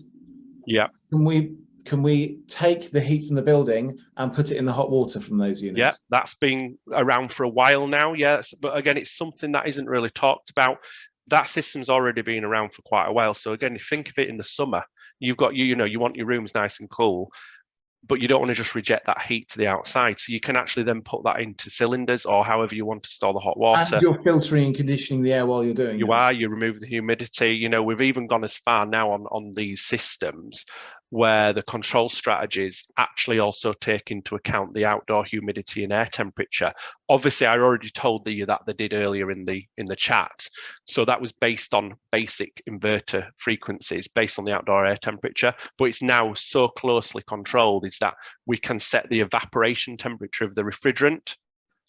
Yeah. Can we can we take the heat from the building and put it in the hot water from those units? Yeah, that's been around for a while now. Yes, but again, it's something that isn't really talked about. That system's already been around for quite a while. So again, you think of it in the summer, you've got you you know you want your rooms nice and cool but you don't want to just reject that heat to the outside. So you can actually then put that into cylinders or however you want to store the hot water. And you're filtering and conditioning the air while you're doing you it. are, you remove the humidity. You know, we've even gone as far now on, on these systems where the control strategies actually also take into account the outdoor humidity and air temperature. Obviously, I already told you that they did earlier in the in the chat. So that was based on basic inverter frequencies based on the outdoor air temperature, but it's now so closely controlled is that we can set the evaporation temperature of the refrigerant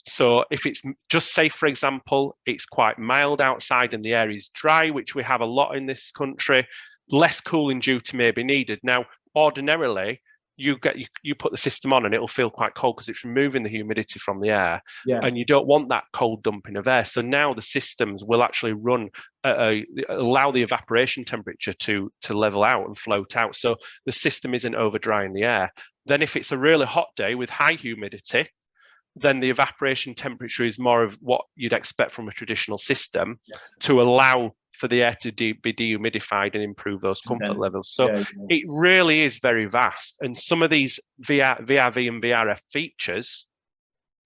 so if it's just say, for example, it's quite mild outside and the air is dry, which we have a lot in this country, less cooling duty may be needed. Now, ordinarily, you get you, you put the system on and it'll feel quite cold because it's removing the humidity from the air Yeah. and you don't want that cold dumping of air so now the systems will actually run allow the evaporation temperature to to level out and float out so the system isn't over drying the air then if it's a really hot day with high humidity then the evaporation temperature is more of what you'd expect from a traditional system Yes. to allow for the air to de- be dehumidified and improve those comfort levels so Yeah, yeah. it really is very vast. And some of these VR, VRV and VRF features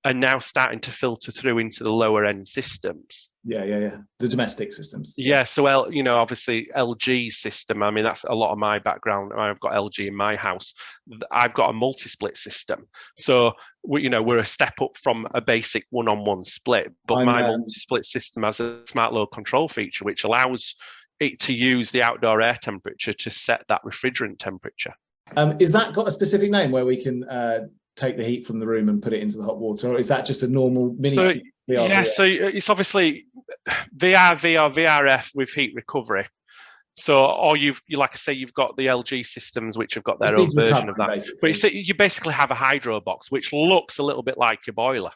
are now starting to filter through into the lower end systems. yeah, yeah, yeah. The domestic systems. Yeah, so L, you know, obviously LG's system. I mean, that's a lot of my background. I've got LG in my house. I've got a multi-split system, so we, you know, we're a step up from a basic one-on-one split. But I'm, my um, multi-split system has a smart load control feature, which allows it to use the outdoor air temperature to set that refrigerant temperature. Um, is that got a specific name where we can uh, take the heat from the room and put it into the hot water, or is that just a normal mini? So, VR? yeah, so it's obviously VRV or VRF with heat recovery. So, or you've, you like I say, you've got the LG systems which have got their It's own version of that. basically. But you basically have a hydro box which looks a little bit like your boiler.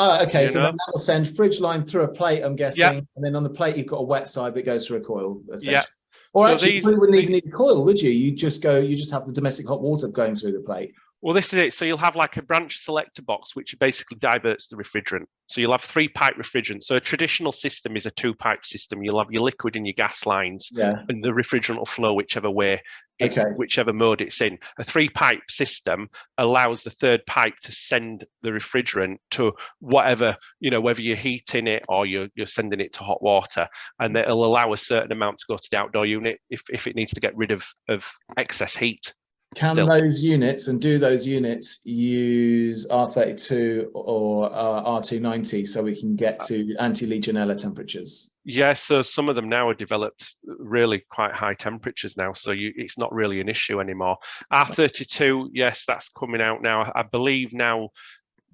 Oh, okay. you So know? then that will send fridge line through a plate, I'm guessing, and then on the plate you've got a wet side that goes through a coil. Essentially. Yeah. Or So actually, these- you wouldn't even need a coil, would you? You just go, you just have the domestic hot water going through the plate. Well, this is it. So you'll have like a branch selector box, which basically diverts the refrigerant. So you'll have three pipe refrigerant. So a traditional system is a two pipe system. You'll have your liquid and your gas lines, Yeah. and the refrigerant will flow whichever way, it- Okay. whichever mode it's in. A three pipe system allows the third pipe to send the refrigerant to whatever, you know, whether you're heating it or you're, you're sending it to hot water. And mm. it'll allow a certain amount to go to the outdoor unit if, if it needs to get rid of, of excess heat. Can Still. those units and do those units use R32 or uh, R290 so we can Uh, get to anti-Legionella temperatures? Yeah, so some of them now are developed really quite high temperatures now, so you, it's not really an issue anymore. R32, yes, that's coming out now. I believe now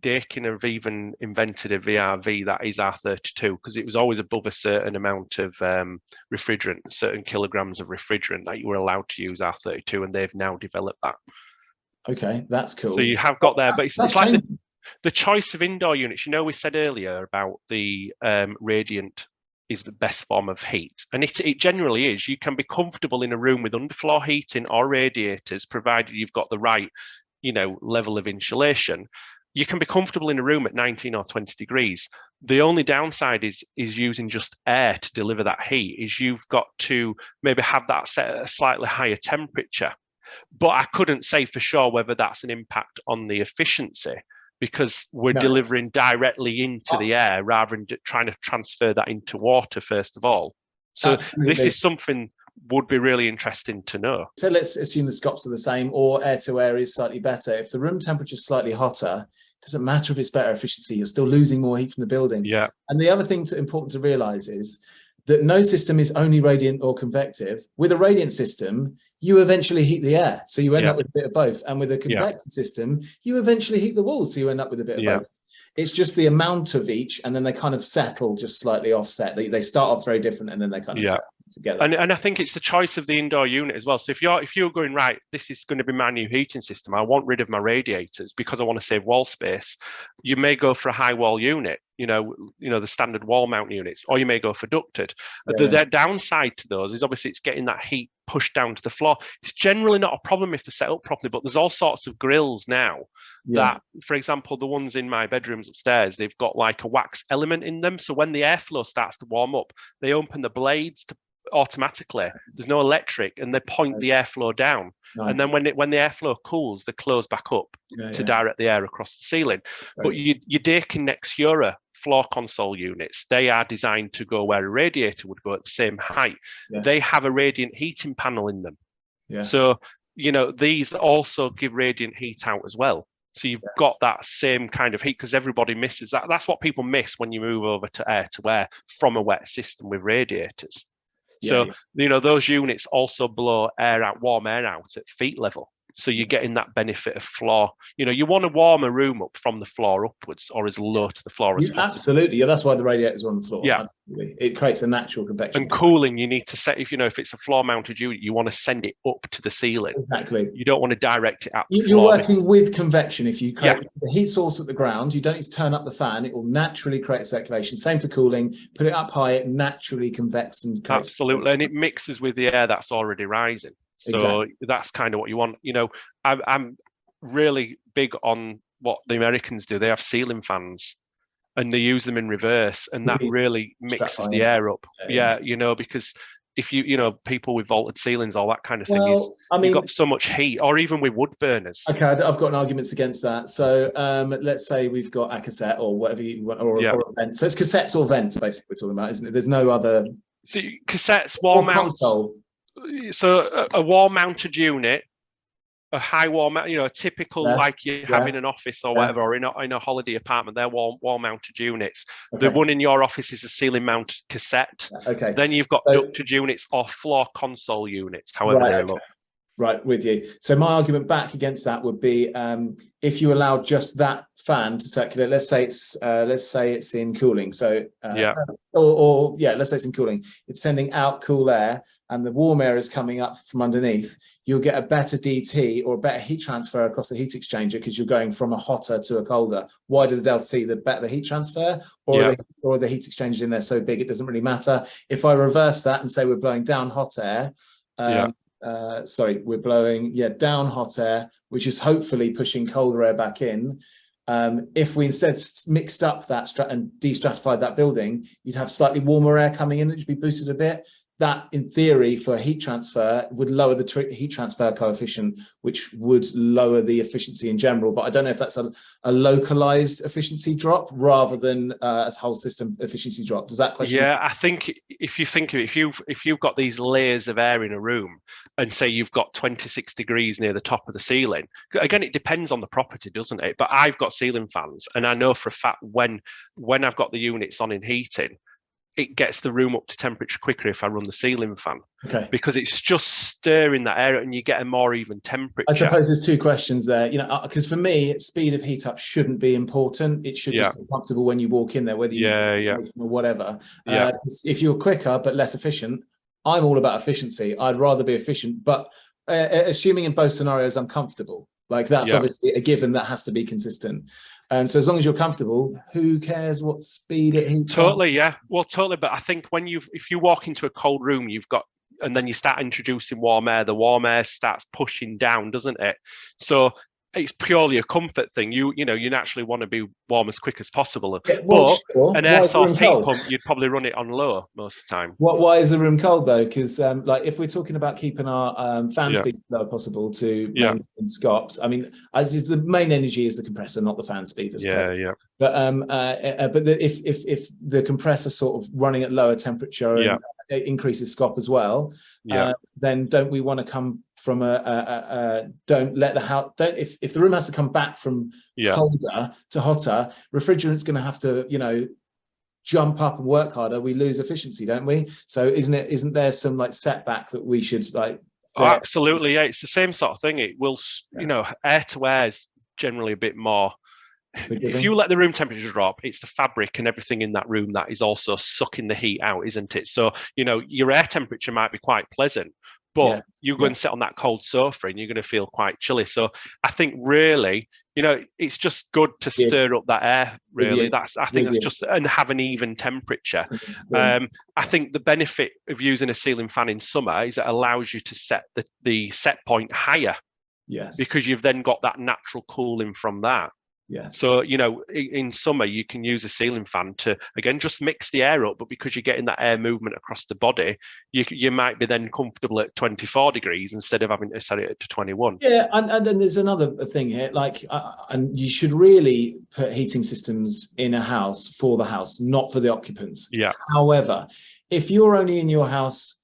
Daikin have even invented a VRV that is R32 because it was always above a certain amount of um, refrigerant, certain kilograms of refrigerant that you were allowed to use R32, and they've now developed that. Okay, that's cool. So you have got there, but it's, it's like the, the choice of indoor units. You know, we said earlier about the um, radiant is the best form of heat, and it, it generally is. You can be comfortable in a room with underfloor heating or radiators, provided you've got the right, you know, level of insulation. You can be comfortable in a room at 19 or 20 degrees. The only downside is is using just air to deliver that heat. Is you've got to maybe have that set at a slightly higher temperature but I couldn't say for sure whether that's an impact on the efficiency because we're No. delivering directly into Oh. the air rather than trying to transfer that into water first of all. So this is something would be really interesting to know. So let's assume the scops are the same or air to air is slightly better. If the room temperature is slightly hotter, it doesn't matter if it's better efficiency, you're still losing more heat from the building. Yeah, And the other thing to, important to realize is that no system is only radiant or convective. With a radiant system, you eventually heat the air. So you end Yeah. up with a bit of both. And with a Yeah. convective system, you eventually heat the walls. So you end up with a bit of Yeah. both. It's just the amount of each, and then they kind of settle just slightly offset. They, they start off very different and then they kind of Yeah. settle together. and and I think it's the choice of the indoor unit as well. So if you're if you're going right, this is going to be my new heating system. I want rid of my radiators because I want to save wall space. You may go for a high wall unit, you know, you know the standard wall mount units, or you may go for ducted. The, Yeah. the downside to those is obviously it's getting that heat pushed down to the floor. It's generally not a problem if they're set up properly, but there's all sorts of grills now Yeah. that, for example, the ones in my bedrooms upstairs, they've got like a wax element in them. So when the airflow starts to warm up, they open the blades to automatically. There's no electric, and they point the airflow down. Nice. And then when it when the airflow cools, they close back up Yeah, to yeah. direct the air across the ceiling. But Right. you, your Daikin Nexura floor console units, they are designed to go where a radiator would go at the same height. They have a radiant heating panel in them. yeah. So, you know, these also give radiant heat out as well. So you've got that same kind of heat because everybody misses that. That's what people miss when you move over to air to air from a wet system with radiators. So, Yeah, you know, those units also blow air out, warm air out at feet level. So you're getting that benefit of floor. You know, you want to warm a room up from the floor upwards or as low to the floor as Yeah, possible. absolutely. Yeah, that's why the radiators are on the floor. Yeah. Absolutely. It creates a natural convection. And cooling, you need to set if you know if it's a floor mounted unit, you want to send it up to the ceiling. Exactly. You don't want to direct it You- You're working with convection. If you create the heat source at the ground, you don't need to turn up the fan. It will naturally create circulation. Same for cooling. Put it up high, it naturally convects and Absolutely, and it mixes with the air that's already rising. So Exactly. that's kind of what you want. You know, I'm, I'm really big on what the Americans do. They have ceiling fans, and they use them in reverse, and that really mixes the air up. Yeah, yeah. You know, because if you, you know, people with vaulted ceilings, all that kind of thing is I mean, you've got so much heat, or even with wood burners. Okay, I've got arguments against that. So um, let's say we've got a cassette or whatever you want, or, Yeah. or a vent. So it's cassettes or vents, basically, we're talking about, isn't it? There's no other So you- cassettes, mounts. console. So a, a wall mounted unit a high wall you know a typical Yeah, like you have yeah, in an office or yeah. whatever or in a, in a holiday apartment they're wall, wall mounted units the one in your office is a ceiling mounted cassette okay. then you've got So- ducted units or floor console units however Right, they okay. look Right, with you. So my argument back against that would be um, if you allow just that fan to circulate. Let's say it's uh, let's say it's in cooling. So uh, Yeah. or, or yeah, let's say it's in cooling. It's sending out cool air, and the warm air is coming up from underneath. You'll get a better DT or a better heat transfer across the heat exchanger because you're going from a hotter to a colder. Wider the delta T, the better the heat transfer, or Yeah. the, or the heat exchanger in there so big it doesn't really matter. If I reverse that and say we're blowing down hot air. Um, Yeah. uh, sorry, we're blowing, yeah, down hot air, which is hopefully pushing colder air back in. Um, if we instead mixed up that strat and de-stratified that building, you'd have slightly warmer air coming in, which would be boosted a bit. That, in theory, for heat transfer, would lower the tr- heat transfer coefficient, which would lower the efficiency in general. But I don't know if that's a, a localized efficiency drop rather than uh, a whole system efficiency drop. Does that question? yeah i think if you think of it, if you've if you've got these layers of air in a room and say you've got 26 degrees near the top of the ceiling again it depends on the property doesn't it but i've got ceiling fans and i know for a fact when when i've got the units on in heating it gets the room up to temperature quicker if i run the ceiling fan Okay. because it's just stirring that air and you get a more even temperature I suppose there's two questions there, you know, because for me, speed of heat up shouldn't be important. It should just be comfortable when you walk in there, whether you yeah yeah or whatever. Yeah. Uh, if you're quicker but less efficient, I'm all about efficiency. I'd rather be efficient, but uh, uh, assuming in both scenarios I'm comfortable, like that's Yeah. obviously a given that has to be consistent. And so as long as you're comfortable, who cares what speed it heats? Totally, yeah. Well, totally. But I think when you've, if you walk into a cold room, you've got and then you start introducing warm air, the warm air starts pushing down, doesn't it? So it's purely a comfort thing. You you know you naturally want to be warm as quick as possible. Yeah, well, But sure. An air source heat cold? pump, you'd probably run it on low most of the time. What, why is the room cold though? Because um, like if we're talking about keeping our um, fan Yeah. speed as low as possible to Yeah. SCOPs, I mean, as is the main energy is the compressor, not the fan speed. Suppose. Yeah, yeah, But um, uh, uh, but the, if if if the compressor sort of running at lower temperature and Yeah. uh, it increases SCOP as well, yeah, uh, then don't we want to come from a, a, a, don't let the house don't if if the room has to come back from yeah. colder to hotter, refrigerant's going to have to, you know, jump up and work harder. We lose efficiency, don't we? So isn't it? Isn't there some like setback that we should like? Oh, absolutely, yeah. It's the same sort of thing. It will, Yeah. you know, air to air is generally a bit more. If you let the room temperature drop, it's the fabric and everything in that room that is also sucking the heat out, isn't it? So, you know, your air temperature might be quite pleasant, but Yeah, you go yeah. and sit on that cold sofa and you're going to feel quite chilly. So, I think really, you know, it's just good to Yeah. stir up that air. Really, that's I think that's just and have an even temperature. Um, I think the benefit of using a ceiling fan in summer is it allows you to set the, the set point higher yes. because you've then got that natural cooling from that. Yes. So, you know, in, summer, you can use a ceiling fan to, again, just mix the air up. But because you're getting that air movement across the body, you, you might be then comfortable at 24 degrees instead of having to set it to 21. Yeah. And, and then there's another thing here, like, uh, and you should really put heating systems in a house for the house, not for the occupants. Yeah. However, if you're only in your house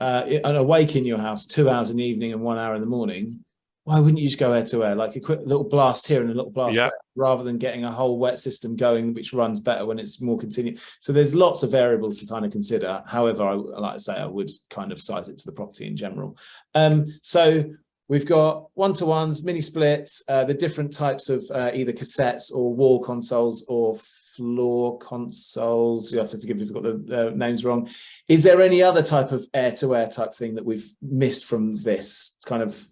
uh, and awake in your house two hours in the evening and one hour in the morning, why wouldn't you just go air to air, like a quick little blast here and a little blast yeah. there, rather than getting a whole wet system going, which runs better when it's more continuous. So there's lots of variables to kind of consider. However, I like to say I would kind of size it to the property in general. Um, so we've got one-to-ones, mini splits, uh, the different types of uh, either cassettes or wall consoles or floor consoles. You have to forgive me if I've got the uh, names wrong. Is there any other type of air-to-air -air type thing that we've missed from this kind of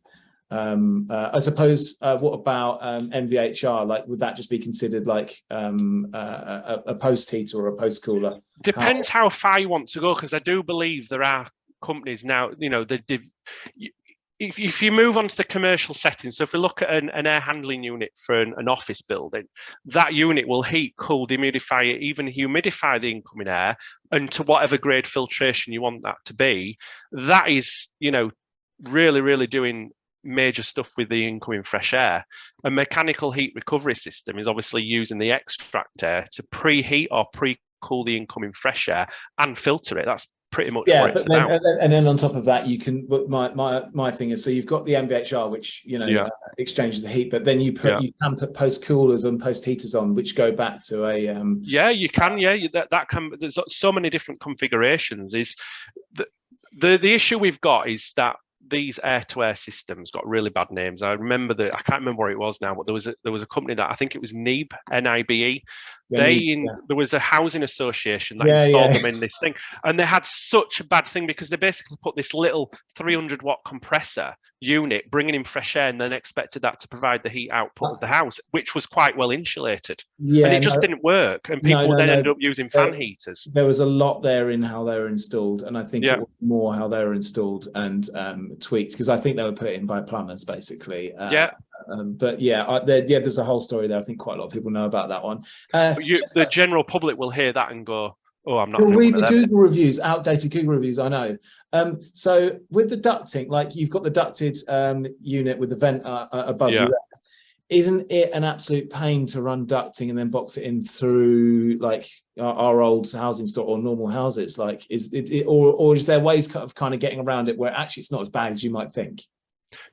um uh, i suppose uh, what about um mvhr like would that just be considered like um uh, a, a, post heater or a post cooler? Depends how, how far you want to go because i do believe there are companies now you know they, if, if you move on to the commercial setting so if we look at an, an air handling unit for an, an, office building that unit will heat cool demudify it even humidify the incoming air and to whatever grade filtration you want that to be. That is you know really really doing major stuff with the incoming fresh air. A mechanical heat recovery system is obviously using the extract air to preheat or pre-cool the incoming fresh air and filter it. That's pretty much yeah, what it's then. And then on top of that, you can. My my my thing is, so you've got the MVHR, which you know yeah. uh, exchanges the heat, but then you put yeah. you can put post coolers and post heaters on, which go back to a. Um, yeah, you can. Yeah, that that can. There's so many different configurations. Is the the the issue we've got is that these air-to-air systems got really bad names. I remember that I can't remember where it was now, but there was a, there was a company that I think it was NIBE, N-I-B-E. Yeah, they in yeah. there was a housing association that yeah, installed them in this thing, and they had such a bad thing because they basically put this little 300 watt compressor unit bringing in fresh air, and then expected that to provide the heat output of the house, which was quite well insulated. Yeah, and it just no, didn't work, and people no, no, then ended up using fan there, heaters. There was a lot there in how they were installed, and I think it was more how they were installed and um, tweaked because I think they were put in by plumbers basically. Uh, yeah. Um, but yeah, I, there, yeah, there's a whole story there. I think quite a lot of people know about that one. Uh, you, the general public will hear that and go, "Oh, I'm not." You'll read the Google reviews, outdated Google reviews. I know. Um, so with the ducting, like you've got the ducted um, unit with the vent uh, uh above yeah. you. Isn't it an absolute pain to run ducting and then box it in through like our, our old housing stock or normal houses? Like, is it, it or or is there ways of kind of getting around it where actually it's not as bad as you might think?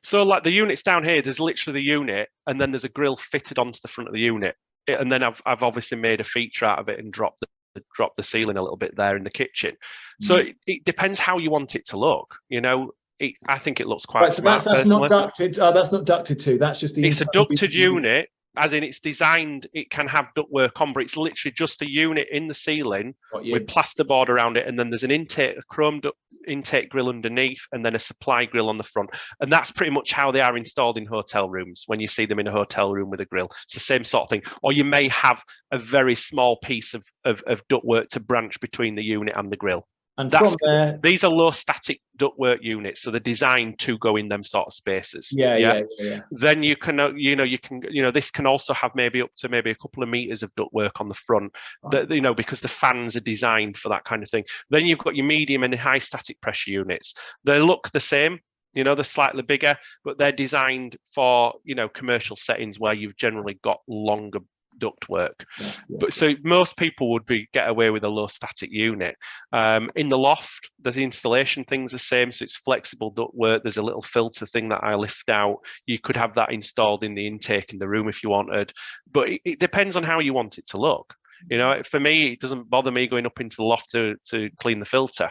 So like the units down here, there's literally the unit and then there's a grill fitted onto the front of the unit. and then I've, I've obviously made a feature out of it and dropped the, dropped the ceiling a little bit there in the kitchen. So mm. it, it, depends how you want it to look. You know, it, I think it looks quite right, so. That, that's personally. not ducted. Oh, that's not ducted to. That's just the. It's a ducted unit as in it's designed, it can have ductwork on, but it's literally just a unit in the ceiling with plasterboard around it, and then there's an intake, a chrome intake grill underneath, and then a supply grill on the front. And that's pretty much how they are installed in hotel rooms when you see them in a hotel room with a grill. It's the same sort of thing. Or you may have a very small piece of, of, of ductwork to branch between the unit and the grill. And That's, there, these are low static ductwork units, so they're designed to go in them sort of spaces. Yeah, yeah, yeah. yeah. Then you can, uh, you know, you can, you know, this can also have maybe up to maybe a couple of meters of ductwork on the front. That you know, because the fans are designed for that kind of thing. Then you've got your medium and high static pressure units. They look the same. You know, they're slightly bigger, but they're designed for you know commercial settings where you've generally got longer ductwork. Yes, yes, but so most people would be get away with a low static unit. Um, in the loft, the installation thing's the same, so it's flexible ductwork. There's a little filter thing that I lift out. You could have that installed in the intake in the room if you wanted, but it, it depends on how you want it to look. You know, for me, it doesn't bother me going up into the loft to to clean the filter.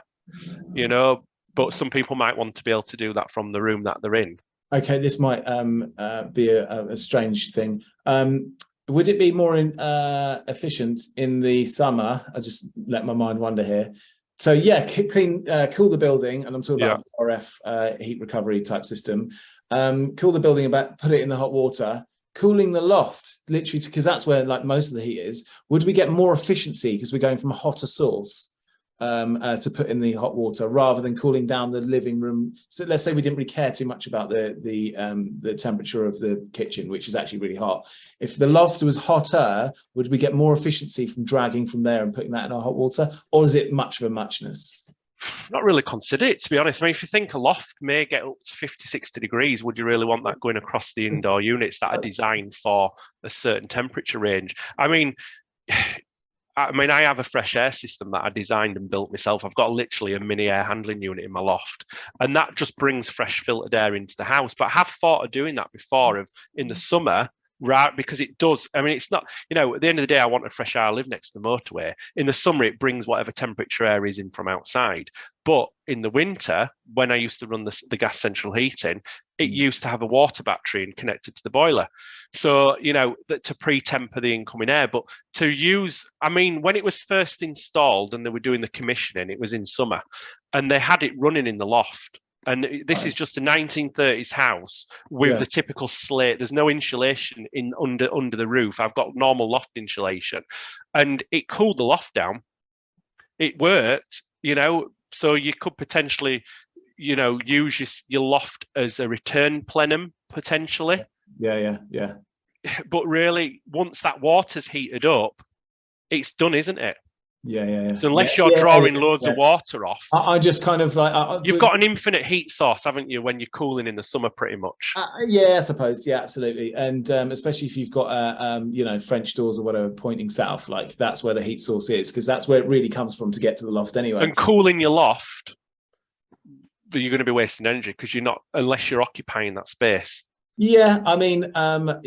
You know, but some people might want to be able to do that from the room that they're in okay this might um, uh, be a, a, strange thing um, would it be more in, uh, efficient in the summer? I just let my mind wander here. So yeah, clean, uh, cool the building, and I'm talking yeah. about RF uh, heat recovery type system. Um, cool the building about, put it in the hot water, cooling the loft, literally, because that's where like most of the heat is. Would we get more efficiency because we're going from a hotter source? Um, uh, to put in the hot water rather than cooling down the living room. So let's say we didn't really care too much about the the um, the temperature of the kitchen, which is actually really hot. If the loft was hotter, would we get more efficiency from dragging from there and putting that in our hot water, or is it much of a muchness? Not really consider it, to be honest. I mean, if you think a loft may get up to 50, 60 degrees, would you really want that going across the indoor units that are designed for a certain temperature range? I mean, I mean, I have a fresh air system that I designed and built myself. I've got literally a mini air handling unit in my loft, and that just brings fresh filtered air into the house. But I have thought of doing that before. Of in the summer, right because it does i mean it's not you know at the end of the day i want a fresh air i live next to the motorway. In the summer it brings whatever temperature air is in from outside. But in the winter when i used to run the, the gas central heating it mm. used to have a water battery and connected to the boiler. So you know to pre-temper the incoming air but to use i mean when it was first installed and they were doing the commissioning it was in summer and they had it running in the loft and this is just a 1930s house with yeah. the typical slate. There's no insulation in under under the roof. I've got normal loft insulation. And it cooled the loft down. It worked you know so you could potentially you know use your, your loft as a return plenum potentially. Yeah yeah yeah. But really once that water's heated up it's done isn't it yeah, yeah, yeah. So unless yeah, you're yeah, drawing loads of water off, I, I, just kind of like I, you've got an infinite heat source, haven't you? When you're cooling in the summer, pretty much. Uh, yeah, I suppose. Yeah, absolutely. And um, especially if you've got uh, um, you know French doors or whatever pointing south, like that's where the heat source is because that's where it really comes from to get to the loft anyway. And cooling your loft, you're going to be wasting energy because you're not unless you're occupying that space. Yeah, I mean, um,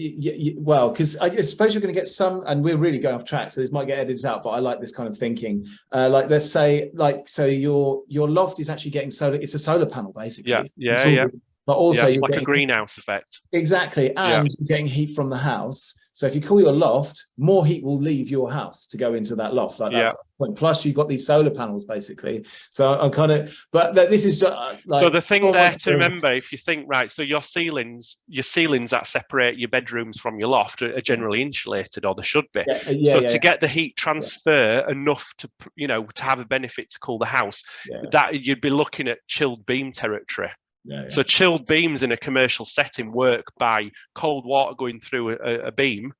well, because I suppose you're going to get some, and we're really going off track, so this might get edited out. But I like this kind of thinking. Uh, like, let's say, like, so your your loft is actually getting solar. It's a solar panel, basically. Yeah, yeah, yeah. But also, yeah, you're like getting, a greenhouse effect. Exactly, and yeah. you're getting heat from the house. So if you cool your loft, more heat will leave your house to go into that loft. Like that's yeah. point. Plus, you've got these solar panels basically. So I'm kind of, but this is just uh, like. So the thing there to remember, if you think right, so your ceilings, your ceilings that separate your bedrooms from your loft are generally insulated, or they should be. Yeah, uh, yeah, so to get the heat transfer enough to, you know, to have a benefit to cool the house, that you'd be looking at chilled beam territory. Yeah, yeah. So chilled beams in a commercial setting work by cold water going through a, a, beam,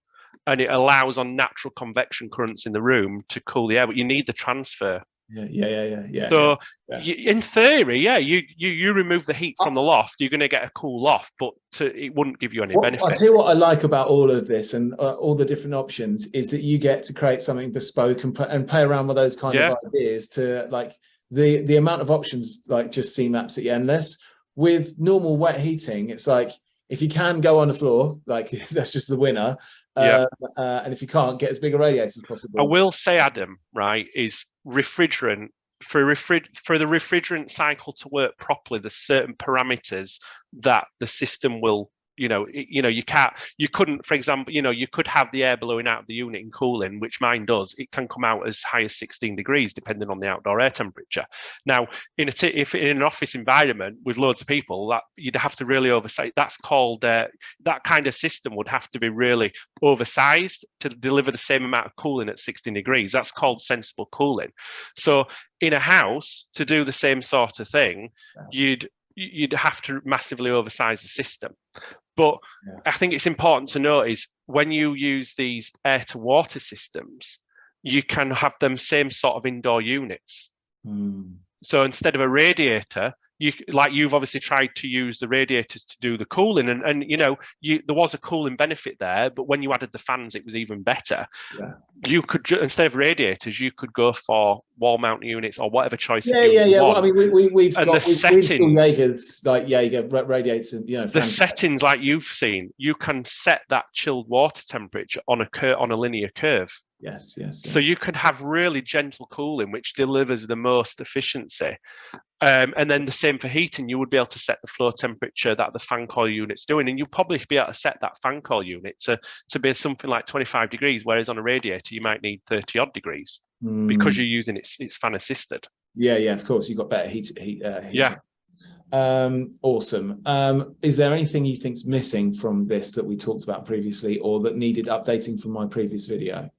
and it allows on natural convection currents in the room to cool the air. But you need the transfer. Yeah, yeah, yeah, yeah. yeah so, yeah. You, in theory, yeah, you you you remove the heat from the loft, you're going to get a cool loft, but to, it wouldn't give you any benefit. I tell you what I like about all of this and uh, all the different options is that you get to create something bespoke and, and play around with those kind yeah. of ideas to like the the amount of options like just seem absolutely endless with normal wet heating, it's like if you can go on the floor, like that's just the winner. Yeah. Uh, uh, and if you can't, get as big a radiator as possible. I will say, Adam, right, is refrigerant for refri- for the refrigerant cycle to work properly. There's certain parameters that the system will you know you know you can't you couldn't for example you know you could have the air blowing out of the unit and cooling which mine does. It can come out as high as 16 degrees depending on the outdoor air temperature. Now in a t- if in an office environment with loads of people that you'd have to really oversight that's called uh, that kind of system would have to be really oversized to deliver the same amount of cooling at 16 degrees. That's called sensible cooling. So in a house to do the same sort of thing you'd you'd have to massively oversize the system. But yeah. I think it's important to note is when you use these air to water systems, you can have them same sort of indoor units. Mm. So instead of a radiator, you like you've obviously tried to use the radiators to do the cooling and and you know you there was a cooling benefit there but when you added the fans it was even better. Yeah. you could instead of radiators you could go for wall mount units or whatever choice yeah yeah yeah. Well, i mean we, we, we've and got the we've, settings Jagas, like Jaga radiators and you know the settings like you've seen you can set that chilled water temperature on a cur- on a linear curve Yes, yes, yes. So you could have really gentle cooling, which delivers the most efficiency. Um, and then the same for heating, you would be able to set the floor temperature that the fan coil unit's doing, and you'll probably be able to set that fan coil unit to to be something like 25 degrees, whereas on a radiator you might need 30 odd degrees mm. because you're using it's it's fan assisted. Yeah, yeah, of course you've got better heat. heat, uh, heat. Yeah. Um, awesome. Um, is there anything you think's missing from this that we talked about previously, or that needed updating from my previous video?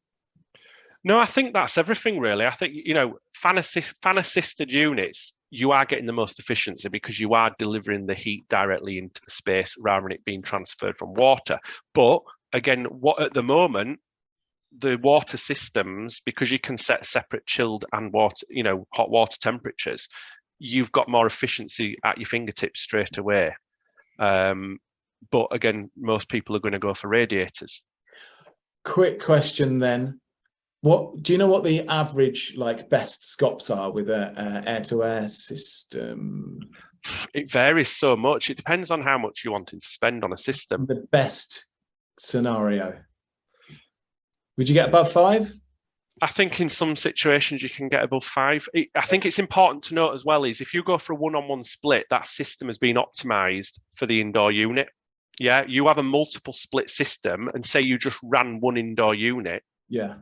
No, I think that's everything really. I think you know fan, assist, fan assisted units, you are getting the most efficiency because you are delivering the heat directly into the space rather than it being transferred from water. But again, what at the moment, the water systems, because you can set separate chilled and water, you know, hot water temperatures, you've got more efficiency at your fingertips straight away. Um, but again, most people are going to go for radiators. Quick question then. What do you know what the average like best scops are with a, air to air system? It varies so much. It depends on how much you're wanting to spend on a system. The best scenario. Would you get above five? I think in some situations you can get above five. I think it's important to note as well is if you go for a one-on-one split, that system has been optimized for the indoor unit. Yeah, you have a multiple split system, and say you just ran one indoor unit. Yeah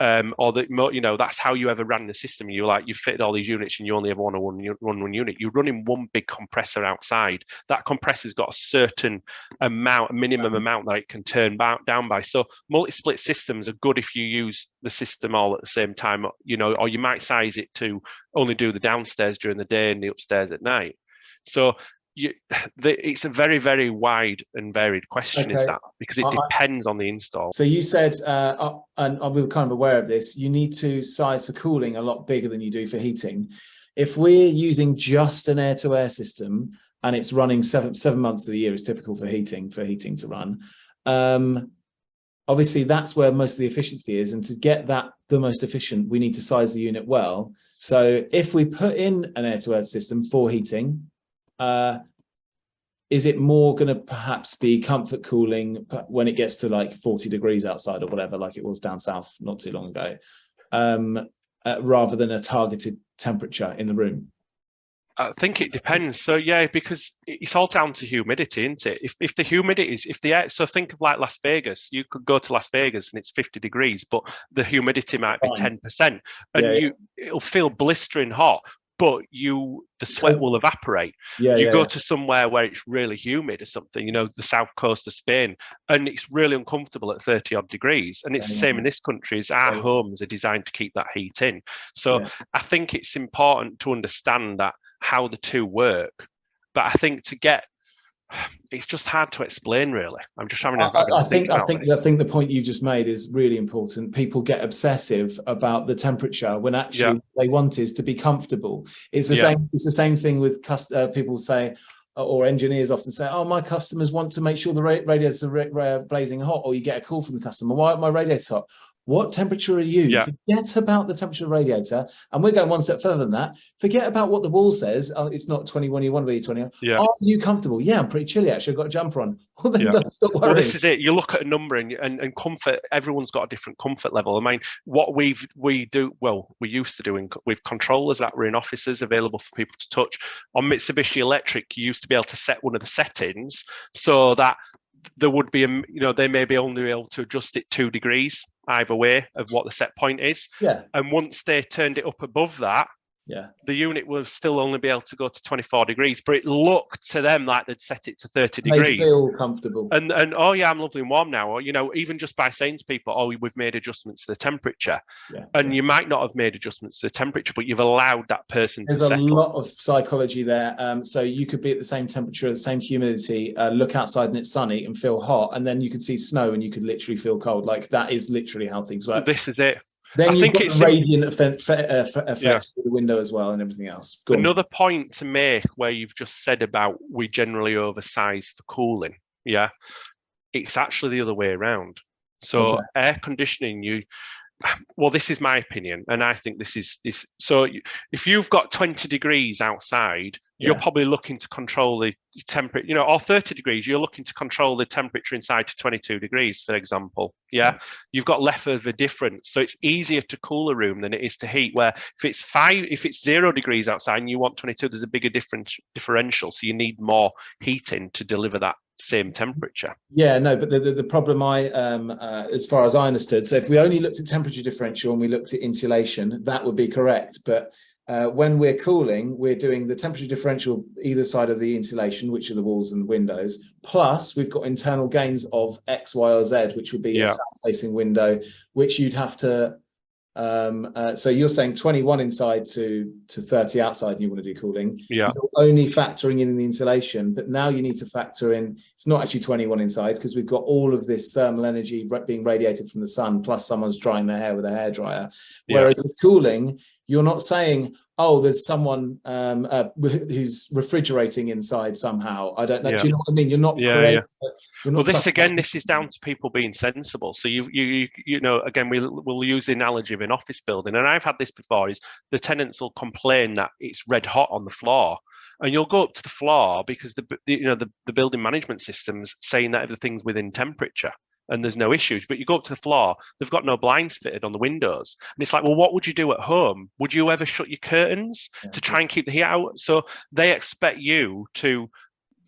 um, or that you know that's how you ever ran the system. You like you fitted all these units and you only have one one run one unit. You're running one big compressor outside. That compressor's got a certain amount, a minimum amount that it can turn down by. So multi-split systems are good if you use the system all at the same time. You know, or you might size it to only do the downstairs during the day and the upstairs at night. So you, the, it's a very very wide and varied question okay. is that? Because it depends on the install. So you said uh, uh and we were kind of aware of this you need to size for cooling a lot bigger than you do for heating. If we're using just an air to air system and it's running seven seven months of the year is typical for heating for heating to run um obviously that's where most of the efficiency is and to get that the most efficient we need to size the unit well. So if we put in an air to air system for heating uh, is it more going to perhaps be comfort cooling when it gets to like 40 degrees outside or whatever, like it was down south not too long ago, um, uh, rather than a targeted temperature in the room? I think it depends. So yeah, because it's all down to humidity, isn't it? If if the humidity is if the air, so think of like Las Vegas. You could go to Las Vegas and it's 50 degrees, but the humidity might be 10%, and yeah, you it'll feel blistering hot but you the sweat will evaporate. Yeah, you yeah, go yeah. to somewhere where it's really humid or something, you know, the south coast of Spain, and it's really uncomfortable at 30 odd degrees. And it's the same in this country, is our homes are designed to keep that heat in. So I think it's important to understand that how the two work. But I think to get it's just hard to explain really i'm just having a, I, I think i think i think the point you just made is really important people get obsessive about the temperature when actually yeah. they want is to be comfortable it's the yeah. same it's the same thing with cust- uh, people say or engineers often say, "Oh, my customers want to make sure the radiators are blazing hot," or you get a call from the customer, "Why are my radiators hot?" What temperature are you? Yeah. Forget about the temperature of the radiator. And we're going one step further than that. Forget about what the wall says. Oh, it's not 21, you want to be 20. Yeah. Are you comfortable? Yeah, I'm pretty chilly actually. I've got a jumper on. Well, then yeah. stop worrying. Well, this is it. You look at a number and, and, and comfort, everyone's got a different comfort level. I mean, what we've, we do, well, we used to do in, with controllers that were in offices available for people to touch. On Mitsubishi Electric, you used to be able to set one of the settings so that there would be a you know they may be only able to adjust it two degrees either way of what the set point is. Yeah. And once they turned it up above that yeah. The unit will still only be able to go to 24 degrees but it looked to them like they'd set it to 30 degrees. they feel comfortable. And and oh yeah i'm lovely and warm now. Or you know even just by saying to people oh we've made adjustments to the temperature. Yeah. and you might not have made adjustments to the temperature but you've allowed that person there's to settle. a lot of psychology there. Um, so you could be at the same temperature the same humidity uh, look outside and it's sunny and feel hot and then you could see snow and you could literally feel cold. Like that is literally how things work. This is it then I you've got the radiant effect, effect uh, uh, yeah. the window as well and everything else. Go Another on. point to make where you've just said about we generally oversize for cooling. Yeah, it's actually the other way around. So okay. air conditioning, you well, this is my opinion, and I think this is is so. If you've got 20 degrees outside, yeah. you're probably looking to control the temperature, you know, or 30 degrees, you're looking to control the temperature inside to 22 degrees, for example. Yeah, mm. you've got less of a difference, so it's easier to cool a room than it is to heat. Where if it's five, if it's zero degrees outside and you want 22, there's a bigger difference differential, so you need more heating to deliver that same temperature. Yeah, no, but the, the, the problem I, um, uh, as far as I understood, so if we only looked at temperature differential and we looked at insulation, that would be correct. But uh, when we're cooling, we're doing the temperature differential either side of the insulation, which are the walls and the windows, plus we've got internal gains of X, Y, or Z, which would be yeah. a south-facing window, which you'd have to Um, uh, so you're saying 21 inside to to 30 outside, and you want to do cooling. Yeah. You're only factoring in the insulation, but now you need to factor in. It's not actually 21 inside because we've got all of this thermal energy being radiated from the sun, plus someone's drying their hair with a hairdryer. Yeah. Whereas with cooling, you're not saying, "Oh, there's someone um, uh, who's refrigerating inside somehow." I don't know. Yeah. Do you know what I mean? You're not. Yeah, creating- yeah. you're not Well, this again, this is down to people being sensible. So you, you, you, you know, again, we will use the analogy of an office building, and I've had this before. Is the tenants will complain that it's red hot on the floor, and you'll go up to the floor because the, the you know the, the building management systems saying that everything's within temperature and there's no issues. But you go up to the floor, they've got no blinds fitted on the windows, and it's like, well, what would you do at home? Would you ever shut your curtains Yeah. to try and keep the heat out? So they expect you to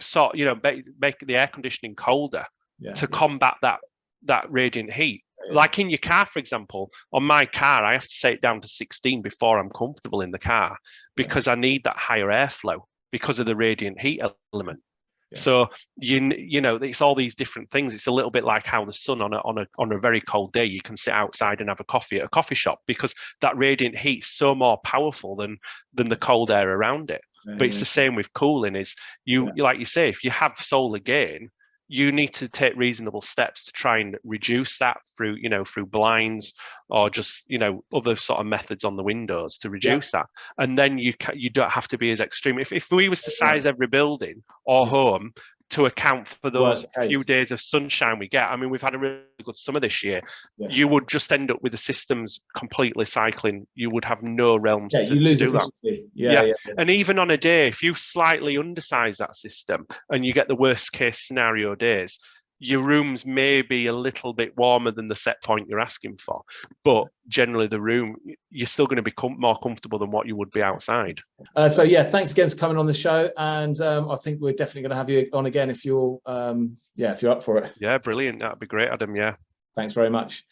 sort, you know, make, make the air conditioning colder Yeah. to combat that that radiant heat. Yeah. Like in your car, for example, on my car, I have to set it down to 16 before I'm comfortable in the car because I need that higher airflow because of the radiant heat element. Yeah. So you you know it's all these different things. It's a little bit like how the sun on a on a on a very cold day you can sit outside and have a coffee at a coffee shop because that radiant heat's so more powerful than than the cold air around it but it's mm. the same with cooling is you like you say if you have solar gain you need to take reasonable steps to try and reduce that through you know through blinds or just you know other sort of methods on the windows to reduce that. And then you ca- you don't have to be as extreme. If, if we was to size every building or mm. home to account for those Worst few days of sunshine we get i mean we've had a really good summer this year Yeah. you would just end up with the systems completely cycling you would have no realms Yeah, to, you lose do that. Yeah. yeah, yeah. and even on a day, if you slightly undersize that system and you get the worst case scenario days, your rooms may be a little bit warmer than the set point you're asking for. But generally, the room, you're still going to be com- more comfortable than what you would be outside. Uh, so yeah, thanks again for coming on the show, and um, I think we're definitely going to have you on again if you're, um, yeah, if you're up for it. Yeah, brilliant. That'd be great, Adam. Yeah. Thanks very much.